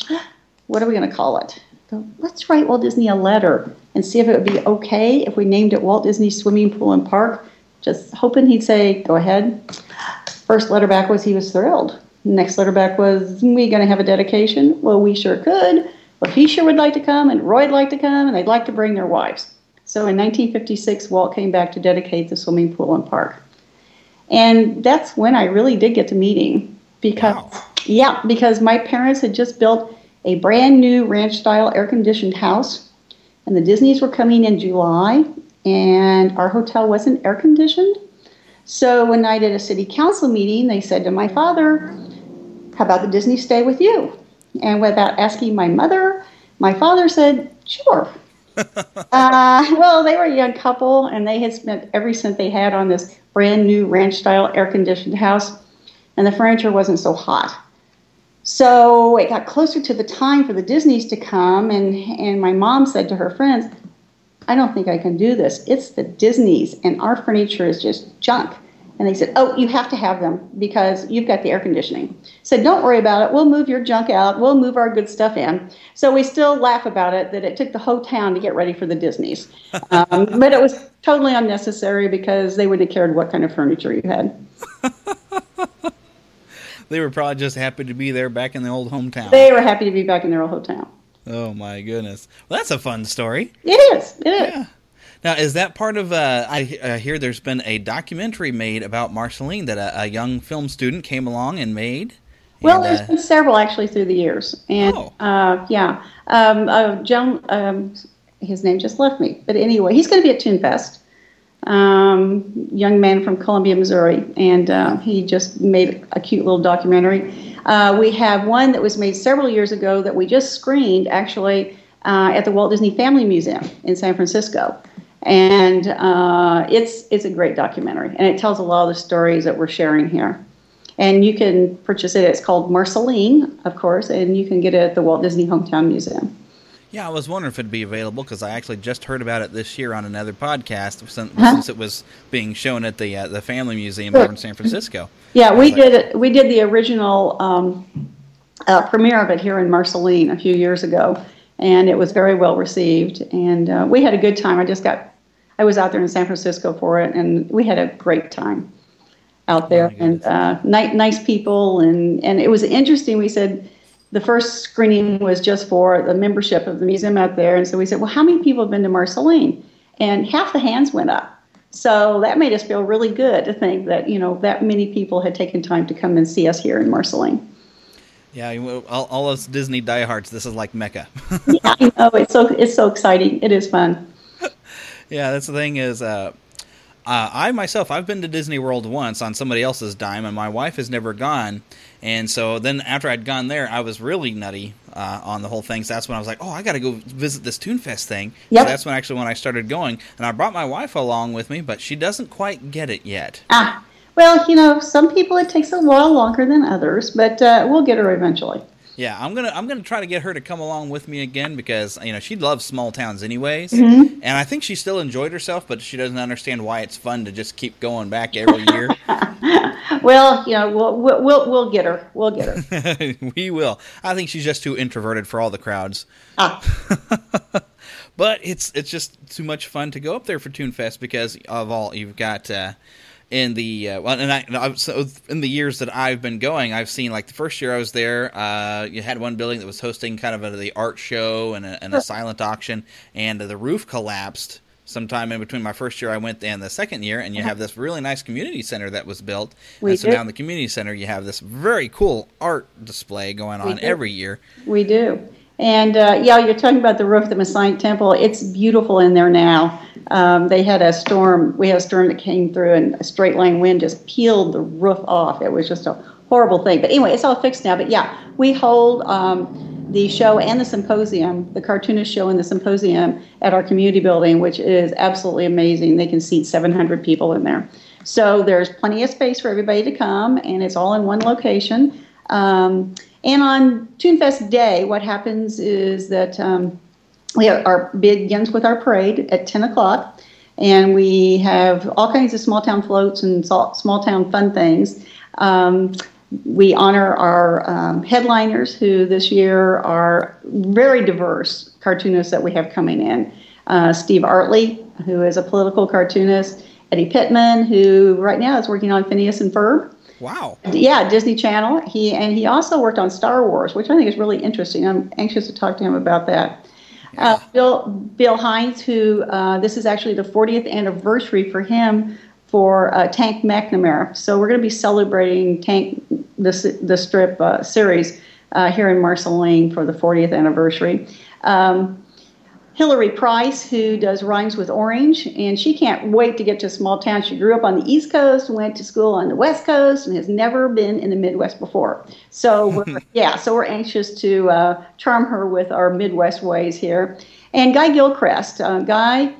what are we going to call it? Go, let's write Walt Disney a letter and see if it would be okay if we named it Walt Disney Swimming Pool and Park. Just hoping he'd say, go ahead. First letter back was he was thrilled. Next letter back was, we going to have a dedication? Well, we sure could. Well, he sure would like to come, and Roy'd like to come, and they'd like to bring their wives. So in 1956, Walt came back to dedicate the swimming pool and park. And that's when I really did get to meeting because, wow. yeah, because my parents had just built a brand new ranch style air conditioned house, and the Disneys were coming in July, and our hotel wasn't air conditioned. So one night at a city council meeting, they said to my father, How about the Disney stay with you? And without asking my mother, my father said, Sure. [laughs] uh, well, they were a young couple, and they had spent every cent they had on this brand new ranch style air conditioned house, and the furniture wasn't so hot. So it got closer to the time for the Disneys to come, and, and my mom said to her friends, I don't think I can do this. It's the Disneys, and our furniture is just junk. And they said, Oh, you have to have them because you've got the air conditioning. said, Don't worry about it. We'll move your junk out. We'll move our good stuff in. So we still laugh about it that it took the whole town to get ready for the Disneys. [laughs] Um, but it was totally unnecessary because they wouldn't have cared what kind of furniture you had. [laughs] they were probably just happy to be there back in the old hometown. They were happy to be back in their old hometown. Oh my goodness. Well, that's a fun story. It is. It is. Yeah. Now, is that part of? Uh, I uh, hear there's been a documentary made about Marceline that a, a young film student came along and made. Well, and, there's uh, been several actually through the years, and oh. uh, yeah, um, uh, John, um, his name just left me, but anyway, he's going to be at ToonFest. Um, young man from Columbia, Missouri, and uh, he just made a cute little documentary. Uh, we have one that was made several years ago that we just screened actually uh, at the Walt Disney Family Museum in San Francisco and uh, it's it's a great documentary, and it tells a lot of the stories that we're sharing here. And you can purchase it. It's called Marceline, of course, and you can get it at the Walt Disney Hometown Museum. Yeah, I was wondering if it'd be available because I actually just heard about it this year on another podcast since, huh? since it was being shown at the uh, the Family Museum over in San Francisco. Yeah, we like, did. We did the original um, uh, premiere of it here in Marceline a few years ago, and it was very well received. And uh, we had a good time. I just got I was out there in San Francisco for it, and we had a great time out there, oh and uh, nice, nice people, and and it was interesting. We said the first screening was just for the membership of the museum out there, and so we said, well, how many people have been to Marceline? And half the hands went up. So that made us feel really good to think that you know that many people had taken time to come and see us here in Marceline. Yeah, all, all us Disney diehards, this is like Mecca. [laughs] yeah, I know it's so it's so exciting. It is fun yeah, that's the thing is, uh, uh, I myself, I've been to Disney World once on somebody else's dime, and my wife has never gone. And so then after I'd gone there, I was really nutty uh, on the whole thing. So that's when I was like, oh, I got to go visit this Toonfest thing. Yep. So that's when actually when I started going, and I brought my wife along with me, but she doesn't quite get it yet. Ah, well, you know, some people it takes a while longer than others, but uh, we'll get her eventually. Yeah, I'm gonna I'm gonna try to get her to come along with me again because you know she loves small towns anyways, mm-hmm. and I think she still enjoyed herself, but she doesn't understand why it's fun to just keep going back every year. [laughs] well, you know, we'll, we'll we'll get her. We'll get her. [laughs] we will. I think she's just too introverted for all the crowds. Ah. [laughs] but it's it's just too much fun to go up there for Toonfest because of all you've got. Uh, in the uh, well, and I, I so in the years that I've been going, I've seen like the first year I was there, uh, you had one building that was hosting kind of a, the art show and a, and a silent auction, and the roof collapsed sometime in between my first year I went and the second year, and you uh-huh. have this really nice community center that was built. We and so do. now in the community center, you have this very cool art display going on every year. We do. And uh, yeah, you're talking about the roof of the Masonic Temple. It's beautiful in there now. Um, they had a storm. We had a storm that came through, and a straight line wind just peeled the roof off. It was just a horrible thing. But anyway, it's all fixed now. But yeah, we hold um, the show and the symposium, the cartoonist show and the symposium at our community building, which is absolutely amazing. They can seat 700 people in there. So there's plenty of space for everybody to come, and it's all in one location. Um, and on ToonFest Day, what happens is that um, we have our begins with our parade at 10 o'clock, and we have all kinds of small town floats and small town fun things. Um, we honor our um, headliners, who this year are very diverse cartoonists that we have coming in. Uh, Steve Artley, who is a political cartoonist, Eddie Pittman, who right now is working on Phineas and Ferb. Wow. Yeah, Disney Channel. He and he also worked on Star Wars, which I think is really interesting. I'm anxious to talk to him about that. Uh, Bill Bill Hinds, who uh, this is actually the 40th anniversary for him for uh, Tank McNamara. So we're going to be celebrating Tank the the strip uh, series uh, here in Marceline for the 40th anniversary. Um, Hilary Price, who does Rhymes with Orange, and she can't wait to get to a small town. She grew up on the East Coast, went to school on the West Coast, and has never been in the Midwest before. So, we're, [laughs] yeah, so we're anxious to uh, charm her with our Midwest ways here. And Guy Gilchrist, uh, Guy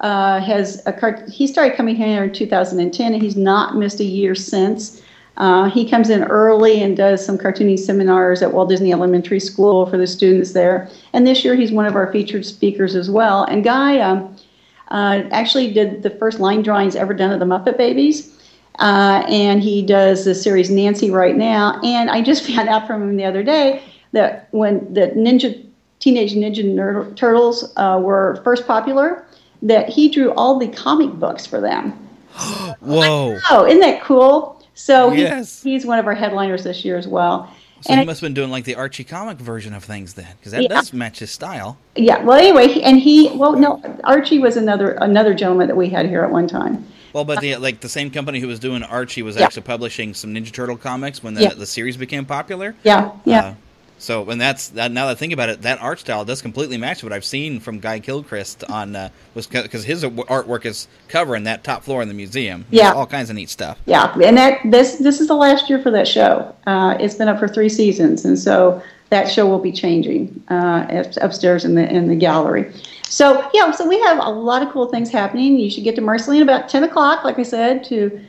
uh, has a cart- he started coming here in 2010, and he's not missed a year since. Uh, he comes in early and does some cartooning seminars at Walt Disney Elementary School for the students there. And this year he's one of our featured speakers as well. And Guy um, uh, actually did the first line drawings ever done of the Muppet Babies. Uh, and he does the series Nancy right now. And I just [laughs] found out from him the other day that when the Ninja Teenage Ninja Nerd- Turtles uh, were first popular, that he drew all the comic books for them. [gasps] Whoa! Oh, isn't that cool? So yes. he's, he's one of our headliners this year as well. So and he must have been doing like the Archie comic version of things then, because that yeah. does match his style. Yeah. Well, anyway, and he well, no, Archie was another another gentleman that we had here at one time. Well, but the like the same company who was doing Archie was yeah. actually publishing some Ninja Turtle comics when the yeah. the series became popular. Yeah. Yeah. Uh, so, and that's that. Now that I think about it, that art style does completely match what I've seen from Guy Gilchrist on uh, was because his artwork is covering that top floor in the museum. Yeah, all kinds of neat stuff. Yeah, and that this this is the last year for that show. Uh, it's been up for three seasons, and so that show will be changing uh, upstairs in the in the gallery. So yeah, so we have a lot of cool things happening. You should get to Marceline about ten o'clock, like I said, to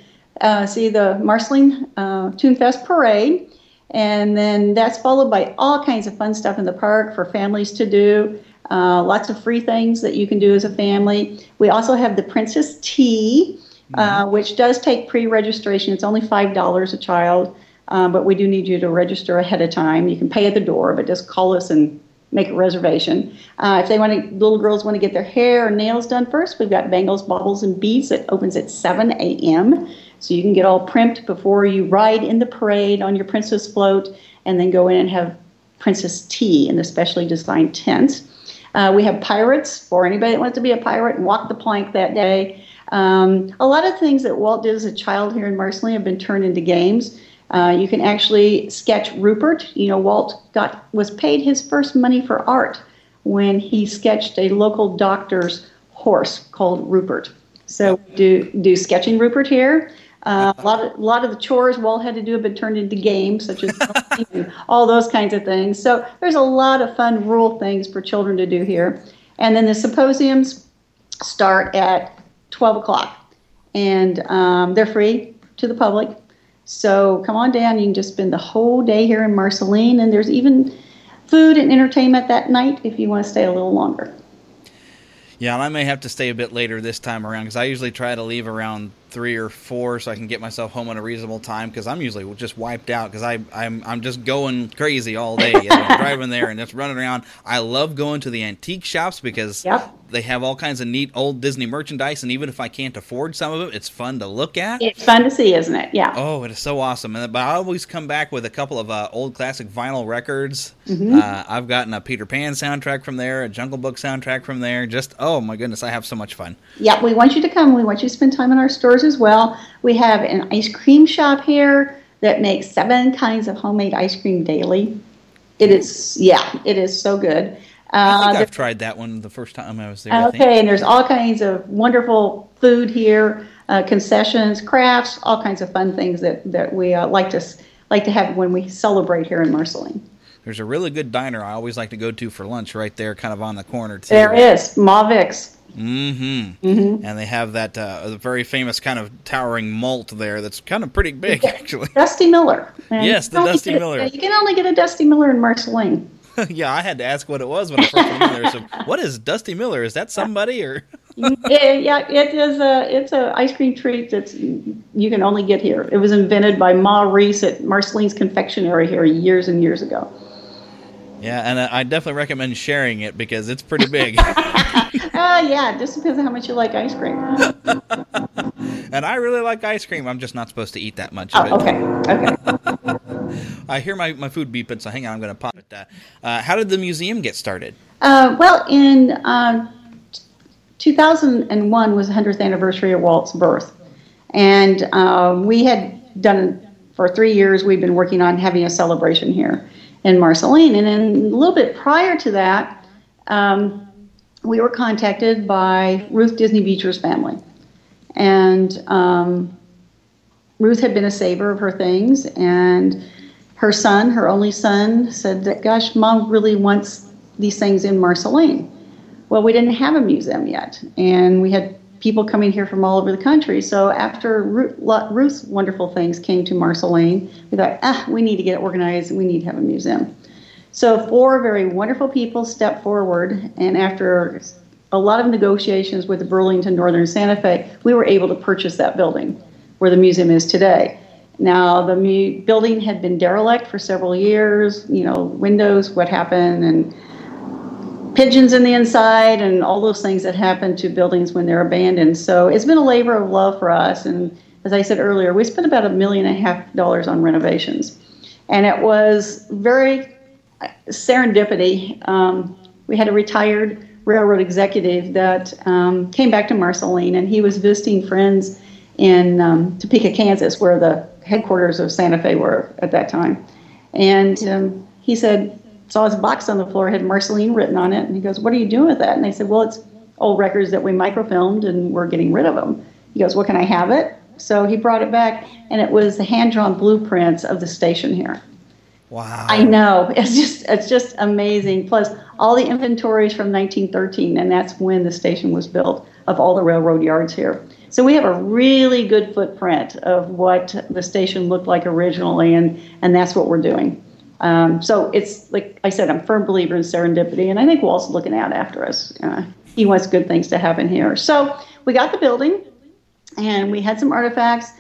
uh, see the Marceline uh, Toon Fest parade. And then that's followed by all kinds of fun stuff in the park for families to do. Uh, lots of free things that you can do as a family. We also have the Princess Tea, uh, mm-hmm. which does take pre registration. It's only $5 a child, uh, but we do need you to register ahead of time. You can pay at the door, but just call us and make a reservation. Uh, if they want to, little girls want to get their hair or nails done first, we've got Bangles, Baubles, and Beads that opens at 7 a.m. So you can get all primped before you ride in the parade on your princess float and then go in and have princess tea in the specially designed tent. Uh, we have pirates for anybody that wants to be a pirate and walk the plank that day. Um, a lot of things that Walt did as a child here in Marceline have been turned into games. Uh, you can actually sketch Rupert. You know, Walt got was paid his first money for art when he sketched a local doctor's horse called Rupert. So do do sketching Rupert here. Uh, a lot of a lot of the chores Walt had to do have been turned into games, such as [laughs] all those kinds of things. So there's a lot of fun rural things for children to do here. And then the symposiums start at 12 o'clock, and um, they're free to the public. So come on down. You can just spend the whole day here in Marceline, and there's even food and entertainment that night if you want to stay a little longer. Yeah, and I may have to stay a bit later this time around because I usually try to leave around three or four so I can get myself home in a reasonable time because I'm usually just wiped out because I I'm I'm just going crazy all day. You know, [laughs] driving there and just running around. I love going to the antique shops because yep. they have all kinds of neat old Disney merchandise, and even if I can't afford some of it, it's fun to look at. It's fun to see, isn't it? Yeah. Oh, it is so awesome. And but I always come back with a couple of uh, old classic vinyl records. Mm-hmm. Uh, I've gotten a Peter Pan soundtrack from there, a Jungle Book soundtrack from there. Just oh my goodness, I have so much fun. Yeah, we want you to come. We want you to spend time in our stores as well. We have an ice cream shop here that makes seven kinds of homemade ice cream daily. It is, yeah, it is so good. I think Uh, I've tried that one the first time I was there. I think. Okay, and there's all kinds of wonderful food here, uh, concessions, crafts, all kinds of fun things that that we uh, like to like to have when we celebrate here in Marceline. There's a really good diner I always like to go to for lunch right there, kind of on the corner too. There is Mavix. Mm-hmm. Mhm. And they have that uh, very famous kind of towering malt there that's kind of pretty big, actually. [laughs] Dusty Miller. And Yes, the Dusty get- Miller. You can only get a Dusty Miller in Marceline. [laughs] yeah, I had to ask what it was when I first in there. So, [laughs] what is Dusty Miller? Is that somebody or? yeah, yeah, it is a it's a ice cream treat that's you can only get here. It was invented by Ma Reese at Marceline's Confectionery here years and years ago. Yeah, and I definitely recommend sharing it because it's pretty big. Ah, [laughs] yeah, it just depends on how much you like ice cream. [laughs] and I really like ice cream. I'm just not supposed to eat that much Oh, of it. okay, okay. [laughs] I hear my, my food beeping, so hang on, I'm going to pop it. Uh, uh, how did the museum get started? Uh, well, in um, 2001 was the 100th anniversary of Walt's birth. And uh, we had done, for three years, we've been working on having a celebration here in Marceline. And then a little bit prior to that, um, we were contacted by Ruth Disney Beecher's family. And um, Ruth had been a saver of her things, and her son, her only son, said that, Gosh, mom really wants these things in Marceline. Well, we didn't have a museum yet, and we had people coming here from all over the country. So after Ruth's wonderful things came to Marceline, we thought, ah, we need to get organized, we need to have a museum. So four very wonderful people stepped forward, and after a lot of negotiations with the Burlington Northern Santa Fe, we were able to purchase that building where the museum is today. Now, the mu- building had been derelict for several years, you know, windows, what happened, and pigeons in the inside, and all those things that happen to buildings when they're abandoned. So it's been a labor of love for us. And as I said earlier, we spent about a million and a half dollars on renovations. And it was very serendipity. Um, we had a retired railroad executive that um, came back to Marceline, and he was visiting friends in um, Topeka, Kansas, where the headquarters of Santa Fe were at that time. And um, he said, saw his box on the floor, had Marceline written on it, and he goes, "What are you doing with that?" And they said, "Well, it's old records that we microfilmed, and we're getting rid of them." He goes, "Well, can I have it?" So he brought it back, and it was the hand-drawn blueprints of the station here. Wow. I know. [laughs] It's just it's just amazing. Plus all the inventories from 1913, and that's when the station was built of all the railroad yards here. So we have a really good footprint of what the station looked like originally, and and that's what we're doing. Um, so it's like I said, I'm a firm believer in serendipity, and I think Walt's looking out after us. Uh, he wants good things to happen here. So we got the building, and we had some artifacts.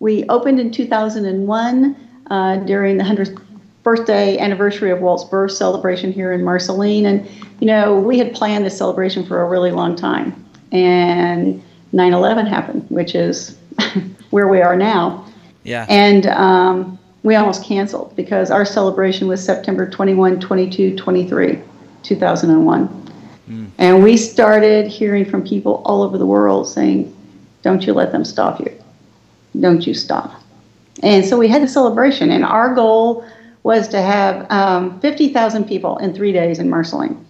We opened in 2001 uh, during the 100th birthday anniversary of Walt's birth celebration here in Marceline. And, you know, we had planned this celebration for a really long time. And 9 11 happened, which is [laughs] where we are now. Yeah. And um, we almost canceled because our celebration was September 21, 22, 23, 2001. And we started hearing from people all over the world saying, don't you let them stop you. Don't you stop. And so we had the celebration, and our goal was to have um, 50,000 people in three days in Marceline.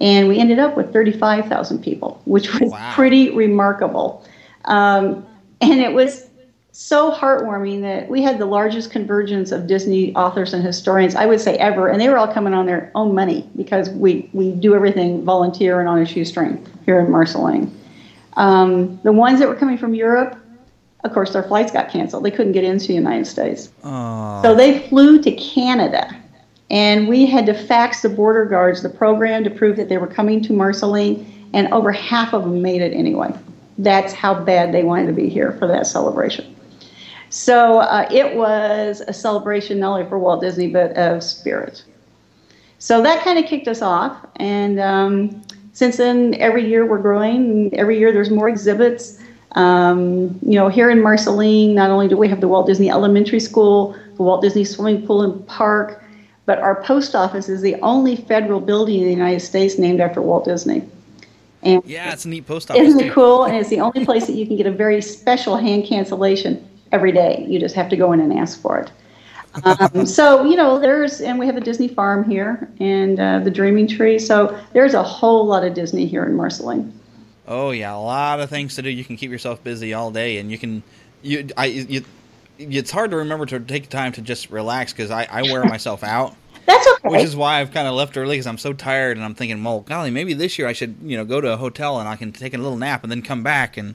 And we ended up with 35,000 people, which was pretty remarkable. Um, and it was so heartwarming that we had the largest convergence of Disney authors and historians, I would say, ever. And they were all coming on their own money because we, we do everything volunteer and on a shoestring here in Marceline. Um, the ones that were coming from Europe, of course, their flights got canceled. They couldn't get into the United States. Oh. So they flew to Canada. And we had to fax the border guards the program to prove that they were coming to Marceline, and over half of them made it anyway. That's how bad they wanted to be here for that celebration. So uh, it was a celebration not only for Walt Disney, but of spirit. So that kind of kicked us off. And um, since then, every year we're growing. Every year there's more exhibits. Um, you know, here in Marceline, not only do we have the Walt Disney Elementary School, the Walt Disney Swimming Pool and Park, but our post office is the only federal building in the United States named after Walt Disney. And Yeah, it's a neat post office. isn't it cool? And it's the only place that you can get a very special hand cancellation every day. You just have to go in and ask for it. um, [laughs] so you know, there's and we have a Disney farm here and uh, the Dreaming Tree. So there's a whole lot of Disney here in Marceline. Oh yeah, a lot of things to do. You can keep yourself busy all day, and you can you I you. It's hard to remember to take time to just relax because I, I wear myself [laughs] out. That's okay. Which is why I've kind of left early because I'm so tired and I'm thinking, well, golly, maybe this year I should, you know, go to a hotel and I can take a little nap and then come back and.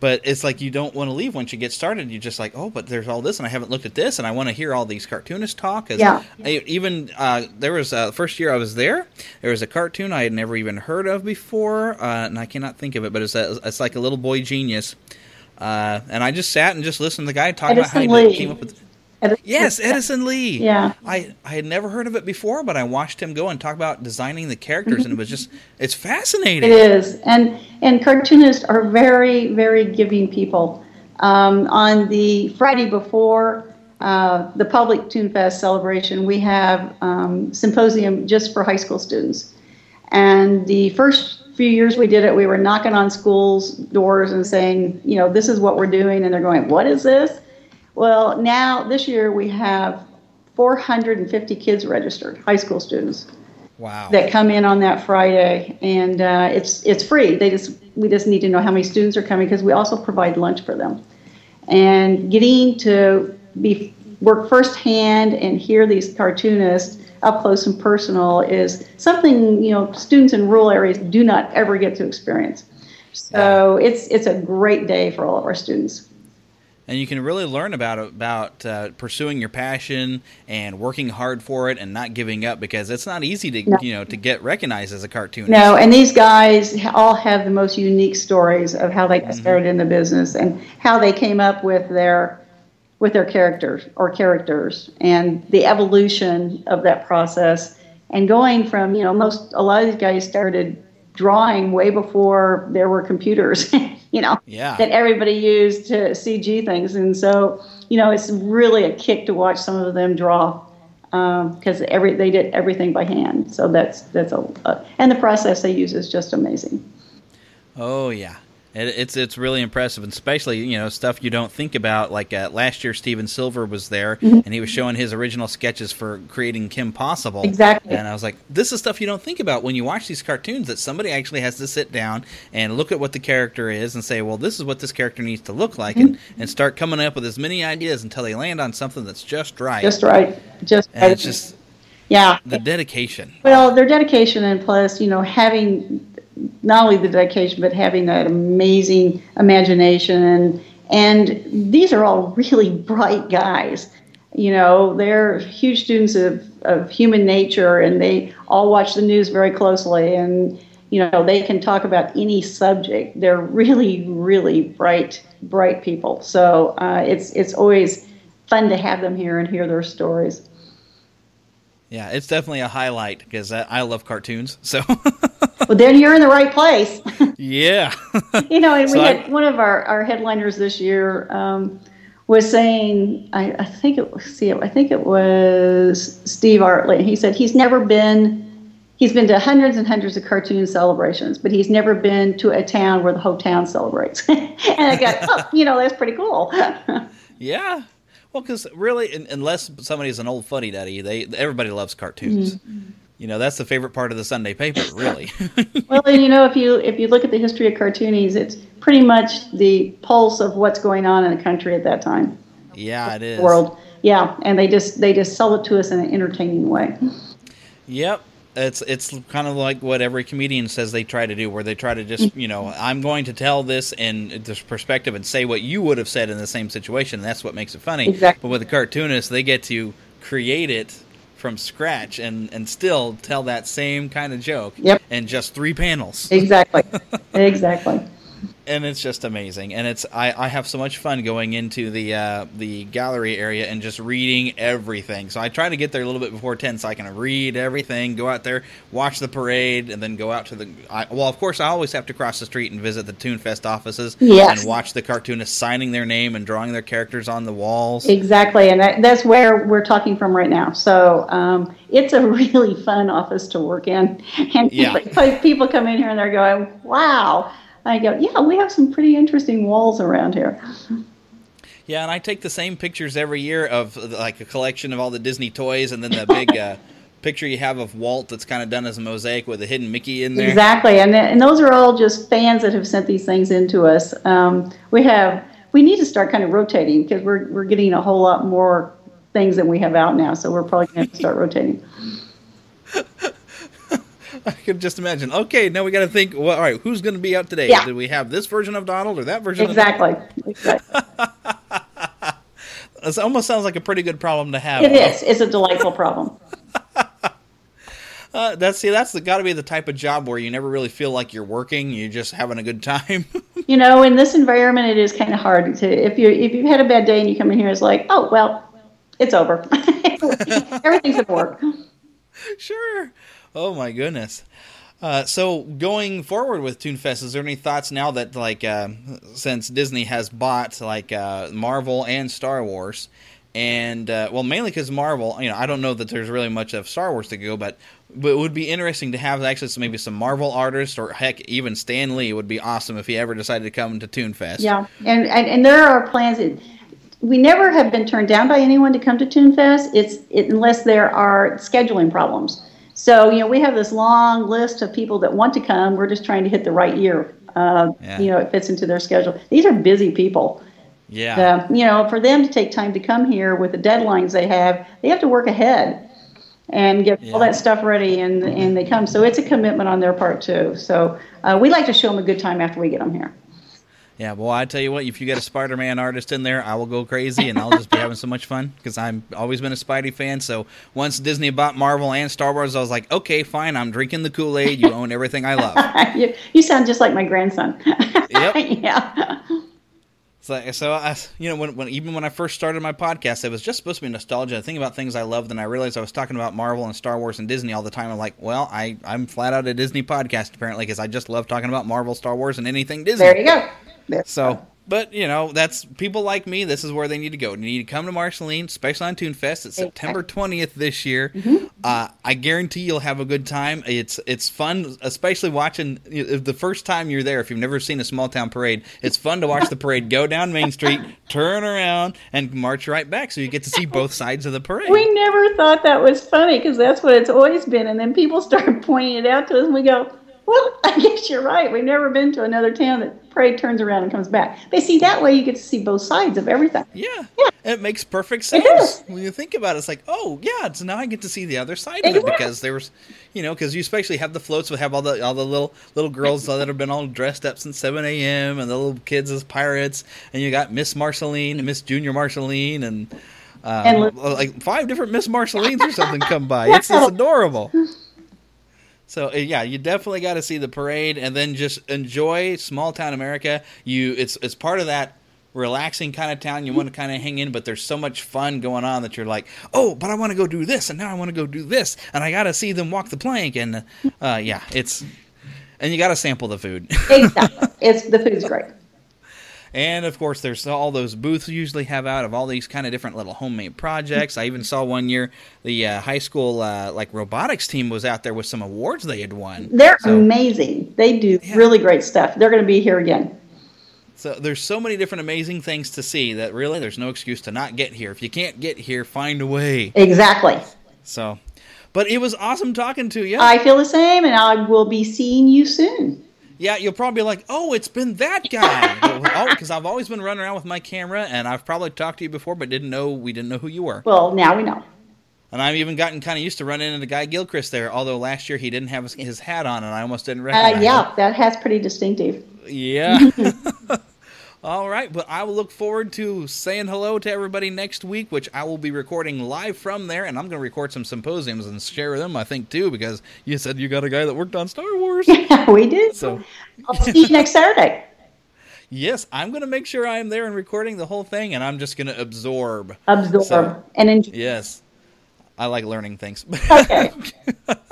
But it's like you don't want to leave once you get started. You're just like, oh, but there's all this, and I haven't looked at this, and I want to hear all these cartoonists talk. Yeah. I, even uh, there was uh, the first year I was there, there was a cartoon I had never even heard of before, uh, and I cannot think of it, but it's a, it's like a little boy genius, uh, and I just sat and just listened to the guy talk Edison about how he Lee. came up with. Edison- Yes, Edison Lee. Yeah. I, I had never heard of it before, but I watched him go and talk about designing the characters, and it was just it's fascinating. It is, and and cartoonists are very very giving people. Um, on the Friday before uh, the public Toonfest celebration, we have um, symposium just for high school students. And the first few years we did it, we were knocking on schools' doors and saying, you know, this is what we're doing, and they're going, what is this? Well, now this year we have 450 kids registered, high school students Wow. that come in on that Friday, and uh, it's it's free. They just we just need to know how many students are coming because we also provide lunch for them, and getting to be work firsthand and hear these cartoonists up close and personal is something you know students in rural areas do not ever get to experience. So it's it's a great day for all of our students. And you can really learn about about uh, pursuing your passion and working hard for it and not giving up because it's not easy to No. you know to get recognized as a cartoonist. No, and these guys all have the most unique stories of how they got started in the business and how they came up with their with their characters or characters and the evolution of that process and going from you know most a lot of these guys started drawing way before there were computers [laughs] you know Yeah. that everybody used to CG things and so you know it's really a kick to watch some of them draw because every they did everything by hand. So that's that's a, uh, and the process they use is just amazing. Oh yeah, it, it's it's really impressive, and especially you know stuff you don't think about. Like uh, last year, Stephen Silver was there, Mhm. and he was showing his original sketches for creating Kim Possible. Exactly. And I was like, this is stuff you don't think about when you watch these cartoons. That somebody actually has to sit down and look at what the character is and say, well, this is what this character needs to look like, and and start coming up with as many ideas until they land on something that's just right. Just right, just And right. it's just yeah. the dedication. Well, their dedication and plus, you know, having not only the dedication but having that amazing imagination and and these are all really [laughs] bright guys. You know, they're huge students of, of human nature and they all watch the news very closely and you know, they can talk about any subject. They're really, really bright, bright people. So uh, it's it's always fun to have them here and hear their stories. Yeah, it's definitely a highlight because I, I love cartoons. So [laughs] Well, then you're in the right place. yeah. [laughs] you know, and we So I- had one of our, our headliners this year um, was saying, I, I think it was, see, I think it was Steve Artley. He said he's never been, he's been to hundreds and hundreds of cartoon celebrations, but he's never been to a town where the whole town celebrates. [laughs] and I got, [laughs] oh, you know, that's pretty cool. Yeah. Well, because really, un- unless somebody's an old fuddy duddy, they everybody loves cartoons. Mm-hmm. You know, that's the favorite part of the Sunday paper, really. [laughs] well, and you know, if you if you look at the history of cartoonies, it's pretty much the pulse of what's going on in the country at that time. yeah, it is. World, yeah, and they just they just sell it to us in an entertaining way. Yep. It's it's kind of like what every comedian says they try to do, where they try to just you know I'm going to tell this in this perspective and say what you would have said in the same situation. And that's what makes it funny. Exactly. But with the cartoonists, they get to create it from scratch and and still tell that same kind of joke. Yep. In just three panels. Exactly, [laughs] exactly. And it's just amazing and it's I, I have so much fun going into the uh, the gallery area and just reading everything so i try to get there a little bit before 10 so i can read everything go out there watch the parade and then go out to the I, well of course i always have to cross the street and visit the toonfest offices Yes. and watch the cartoonists signing their name and drawing their characters on the walls Exactly, and that, that's where we're talking from right now. So um, it's a [laughs] really fun office to work in, and Yeah. [laughs] people, people come in here and they're going, "Wow!" I go, "Yeah, we have some pretty interesting walls around here." Yeah, and I take the same pictures every year of like a collection of all the Disney toys, and then the big uh, [laughs] picture you have of Walt that's kind of done as a mosaic with a hidden Mickey in there. Exactly, and and those are all just fans that have sent these things in to us. Um, we have we need to start kind of rotating because we're we're getting a whole lot more things than we have out now, so we're probably going to start [laughs] rotating. [laughs] I could just imagine. Okay, now we got to think. Well, all right, who's going to be out today? Yeah. Do we have this version of Donald or that version? Exactly. Of exactly. [laughs] It almost sounds like a pretty good problem to have. It is. It's a delightful problem. [laughs] Uh, that's see, that's got to be the type of job where you never really feel like you're working. You're just having a good time. you know, in this environment, it is kind of hard to if you if you've had a bad day and you come in here, it's like, oh well, it's over. Everything's at work. sure. Oh my goodness. Uh, so going forward with Toonfest, is there any thoughts now that like uh, since Disney has bought like uh, Marvel and Star Wars, and uh, well mainly because Marvel, you know, I don't know that there's really much of Star Wars to go, but but it would be interesting to have actually some, maybe some Marvel artists or heck even Stan Lee would be awesome if he ever decided to come to Toonfest. Yeah, and and, and there are plans. We never have been turned down by anyone to come to Toonfest. It's it, unless there are scheduling problems. So you know we have this long list of people that want to come. We're just trying to hit the right year. Uh, Yeah. You know, it fits into their schedule. These are busy people. Yeah. You know, for them to take time to come here with the deadlines they have, they have to work ahead and get all that stuff ready, and and they come. So it's a commitment on their part too. So uh, we like to show them a good time after we get them here. Yeah, well, I tell you what, if you get a Spider-Man artist in there, I will go crazy and I'll just be having so much fun because I'm always been a Spidey fan. So once Disney bought Marvel and Star Wars, I was like, okay, fine, I'm drinking the Kool-Aid. You own everything I love. [laughs] you, you sound just like my grandson. Yep. [laughs] yeah. So, so I, you know, when, when even when I first started my podcast, it was just supposed to be nostalgia, think about things I loved, and I realized I was talking about Marvel and Star Wars and Disney all the time. I'm like, well, I I'm flat out a Disney podcast apparently because I just love talking about Marvel, Star Wars, and anything Disney. There you go. So, but you know, that's people like me. This is where they need to go. You need to come to Marceline, especially on ToonFest. It's September twentieth this year. Uh, I guarantee you'll have a good time. It's it's fun, especially watching the first time you're there. If you've never seen a small town parade, it's fun to watch the parade go down Main Street, [laughs] turn around, and march right back. So you get to see both sides of the parade. We never thought that was funny because that's what it's always been. And then people start [laughs] pointing it out to us, and we go, "Well, [laughs] I guess you're right. We've never been to another town that parade turns around and comes back." But see, that way you get to see both sides of everything. Yeah, yeah, it makes perfect sense when you think about it. It's like, oh yeah, so now I get to see the other side of it because there was, you know, because you especially have the floats that have all the all the little little girls that have been all dressed up since seven a.m. and the little kids as pirates, and you got Miss Marceline and Miss Junior Marceline and. Uh, And- like five different Miss Marcelines or something come by. [laughs] It's, it's adorable. So uh, yeah, you definitely got to see the parade and then just enjoy small town America. You it's it's part of that relaxing kind of town. You want to kind of hang in, but there's so much fun going on that you're like, oh, but I want to go do this, and now I want to go do this, and I got to see them walk the plank, and uh, yeah, it's and you got to sample the food. [laughs] exactly. It's the food's great. And of course, there's all those booths usually have out of all these kind of different little homemade projects. I even saw one year the uh, high school uh, like robotics team was out there with some awards they had won. They're So- amazing. They do really great stuff. They're going to be here again. So there's so many different amazing things to see that really there's no excuse to not get here. If you can't get here, find a way. Exactly. So, but it was awesome talking to you. I feel the same, and I will be seeing you soon. Yeah, you'll probably be like, "Oh, it's been that guy." [laughs] oh, because I've always been running around with my camera, and I've probably talked to you before, but didn't know we didn't know who you were. Well, now we know. And I've even gotten kind of used to running into Guy Gilchrist there. Although last year he didn't have his, his hat on, and I almost didn't Uh, recognize yeah, that hat's pretty distinctive. Yeah. [laughs] [laughs] All right, but I will look forward to saying hello to everybody next week, which I will be recording live from there, and I'm going to record some symposiums and share them, I think, too, because you said you got a guy that worked on Star Wars. [laughs] Yeah, we did. So, I'll see you next Saturday. [laughs] yes, I'm going to make sure I am there and recording the whole thing, and I'm just going to absorb. Absorb So, and enjoy. yes, I like learning things. Okay.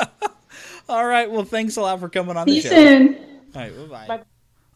[laughs] All right, well, thanks a lot for coming on See the show. you show. soon. All right, bye-bye.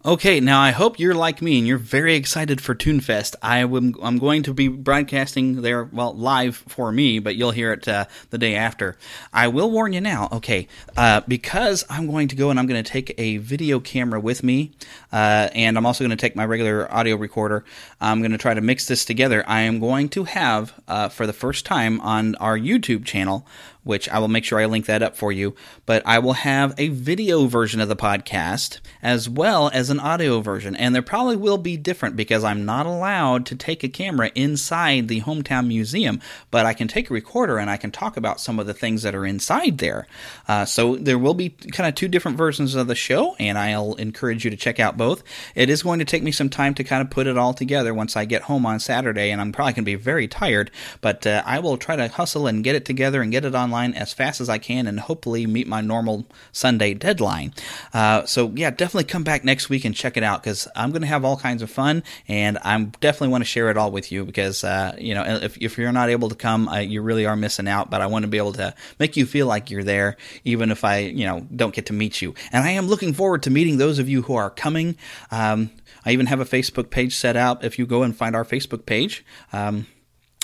Okay, now I hope you're like me and you're very excited for ToonFest. I am, I'm going to be broadcasting there, well, live for me, but you'll hear it uh, the day after. I will warn you now, okay, uh, because I'm going to go and I'm going to take a video camera with me, uh, and I'm also going to take my regular audio recorder. I'm going to try to mix this together. I am going to have, uh, for the first time on our YouTube channel, which I will make sure I link that up for you. But I will have a video version of the podcast as well as an audio version. And there probably will be different because I'm not allowed to take a camera inside the hometown museum, but I can take a recorder and I can talk about some of the things that are inside there. Uh, so there will be kind of two different versions of the show, and I'll encourage you to check out both. It is going to take me some time to kind of put it all together once I get home on Saturday, and I'm probably going to be very tired, but uh, I will try to hustle and get it together and get it on online as fast as I can and hopefully meet my normal Sunday deadline. Uh, so, yeah, definitely come back next week and check it out because I'm going to have all kinds of fun and I definitely want to share it all with you because, uh, you know, if, if you're not able to come, uh, you really are missing out. But I want to be able to make you feel like you're there, even if I, you know, don't get to meet you. And I am looking forward to meeting those of you who are coming. Um, I even have a Facebook page set out. If you go and find our Facebook page, um,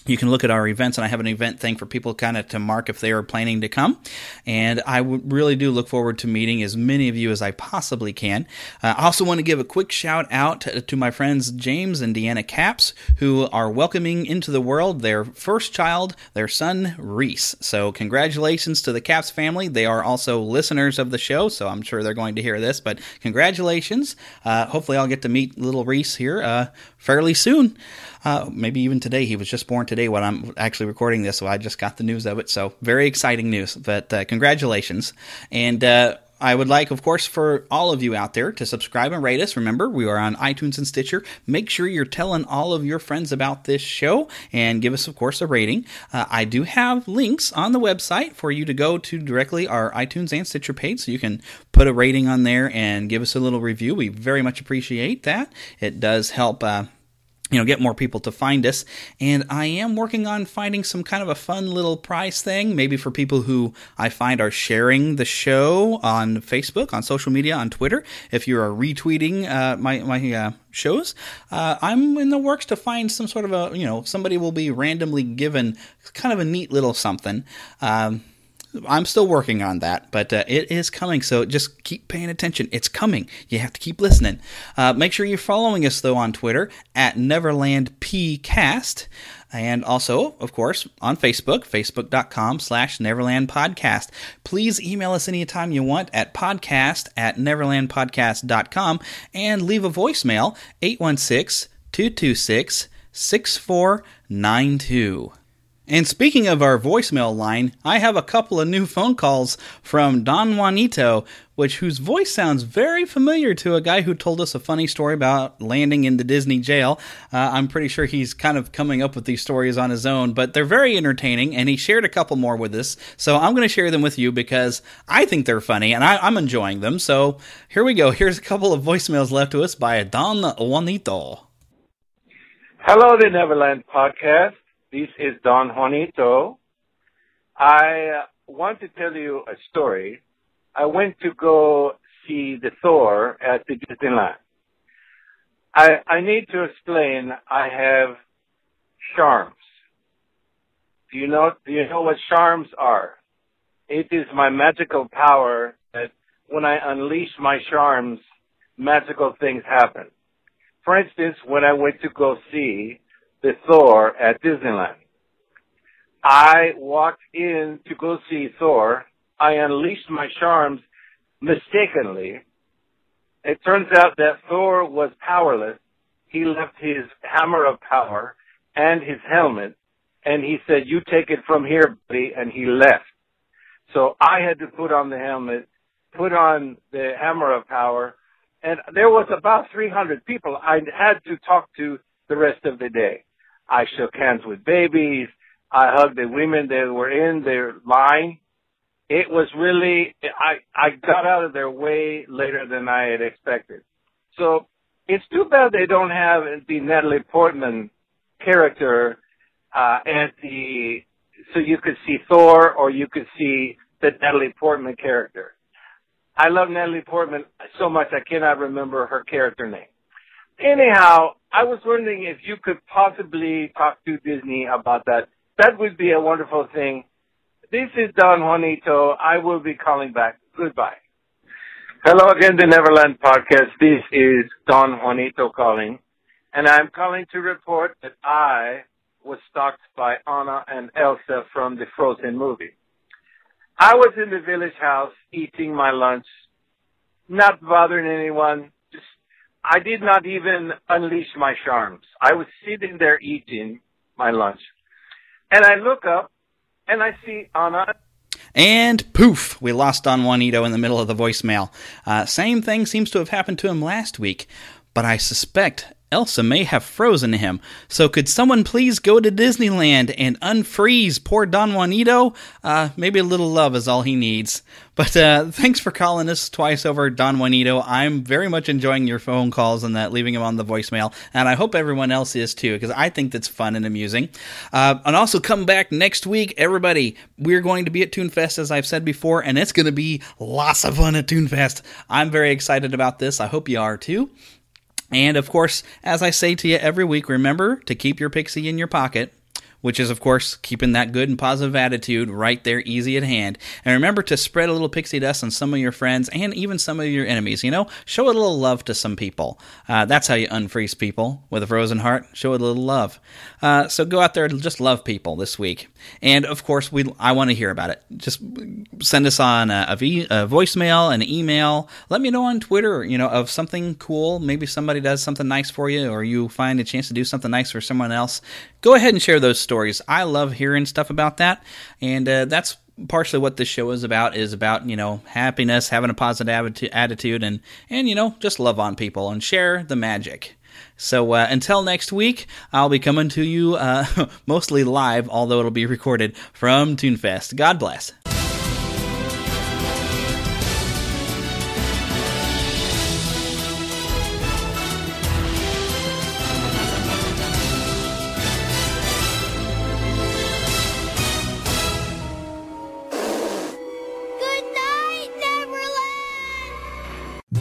you can look at our events and I have an event thing for people kind of to mark if they are planning to come. And I really do look forward to meeting as many of you as I possibly can. Uh, I also want to give a quick shout out to, my friends James and Deanna Caps, who are welcoming into the world their first child, their son Reese. So congratulations to the Caps family. They are also listeners of the show, so I'm sure they're going to hear this, but congratulations. Uh, hopefully I'll get to meet little Reese here uh, fairly soon. Uh, maybe even today. He was just born today when I'm actually recording this, so I just got the news of it. So very exciting news. But uh, congratulations. And uh, I would like, of course, for all of you out there to subscribe and rate us. Remember, we are on iTunes and Stitcher. Make sure you're telling all of your friends about this show and give us, of course, a rating. Uh, I do have links on the website for you to go to directly our iTunes and Stitcher page so you can put a rating on there and give us a little review. We very much appreciate that. It does help. Uh, you know, get more people to find us. And I am working on finding some kind of a fun little prize thing, maybe for people who I find are sharing the show on Facebook, on social media, on Twitter. If you are retweeting uh, my my uh, shows, uh, I'm in the works to find some sort of a you know somebody will be randomly given kind of a neat little something. Um, I'm still working on that, but uh, it is coming. So just keep paying attention. It's coming. You have to keep listening. Uh, make sure you're following us though on Twitter at Neverland PCast. And also, of course, on Facebook, facebook.com slash Neverland Podcast. Please email us anytime you want at podcast at neverlandpodcast.com and leave a voicemail 816 226 6492. And speaking of our voicemail line, I have a couple of new phone calls from Don Juanito, which whose voice sounds very familiar to a guy who told us a funny story about landing in the Disney jail. Uh, I'm pretty sure he's kind of coming up with these stories on his own, but they're very entertaining, and he shared a couple more with us. So I'm going to share them with you because I think they're funny and I, I'm enjoying them. So here we go. Here's a couple of voicemails left to us by Don Juanito. Hello, the Neverland Podcast. This is Don Juanito. I want to tell you a story. I went to go see the Thor at the Disneyland. I, I need to explain I have charms. Do you know, do you know what charms are? It is my magical power that when I unleash my charms, magical things happen. For instance, when I went to go see the Thor at Disneyland. I walked in to go see Thor. I unleashed my charms mistakenly. It turns out that Thor was powerless. He left his hammer of power and his helmet and he said, you take it from here, buddy, and he left. So I had to put on the helmet, put on the hammer of power, and there was about 300 people I had to talk to the rest of the day. I shook hands with babies. I hugged the women that were in their line. It was really, I, I got out of their way later than I had expected. So it's too bad they don't have the Natalie Portman character, uh, at the, so you could see Thor or you could see the Natalie Portman character. I love Natalie Portman so much I cannot remember her character name. Anyhow, I was wondering if you could possibly talk to Disney about that. That would be a wonderful thing. This is Don Juanito. I will be calling back. Goodbye. Hello again, the Neverland Podcast. This is Don Juanito calling, and I'm calling to report that I was stalked by Anna and Elsa from the Frozen movie. I was in the village house eating my lunch, not bothering anyone. I did not even unleash my charms. I was sitting there eating my lunch. And I look up and I see Anna. And poof, we lost Don Juanito in the middle of the voicemail. Uh, same thing seems to have happened to him last week, but I suspect Elsa may have frozen him. So could someone please go to Disneyland and unfreeze poor Don Juanito? Uh, maybe a little love is all he needs. But uh, thanks for calling us twice over, Don Juanito. I'm very much enjoying your phone calls and that, leaving them on the voicemail. And I hope everyone else is too, because I think that's fun and amusing. Uh, and also come back next week, everybody. We're going to be at ToonFest, as I've said before, and it's going to be lots of fun at ToonFest. I'm very excited about this. I hope you are too. And of course, as I say to you every week, remember to keep your pixie in your pocket which is, of course, keeping that good and positive attitude right there, easy at hand. And remember to spread a little pixie dust on some of your friends and even some of your enemies. You know, show a little love to some people. Uh, that's how you unfreeze people with a frozen heart. Show a little love. Uh, so go out there and just love people this week. And of course, we I want to hear about it. Just send us on a, a, v, a voicemail, an email. Let me know on Twitter, you know, of something cool. Maybe somebody does something nice for you, or you find a chance to do something nice for someone else. Go ahead and share those stories. I love hearing stuff about that, and uh, that's partially what this show is about. Is about you know happiness, having a positive attitude, and and you know just love on people and share the magic. So uh, until next week, I'll be coming to you uh, [laughs] mostly live, although it'll be recorded from ToonFest. God bless.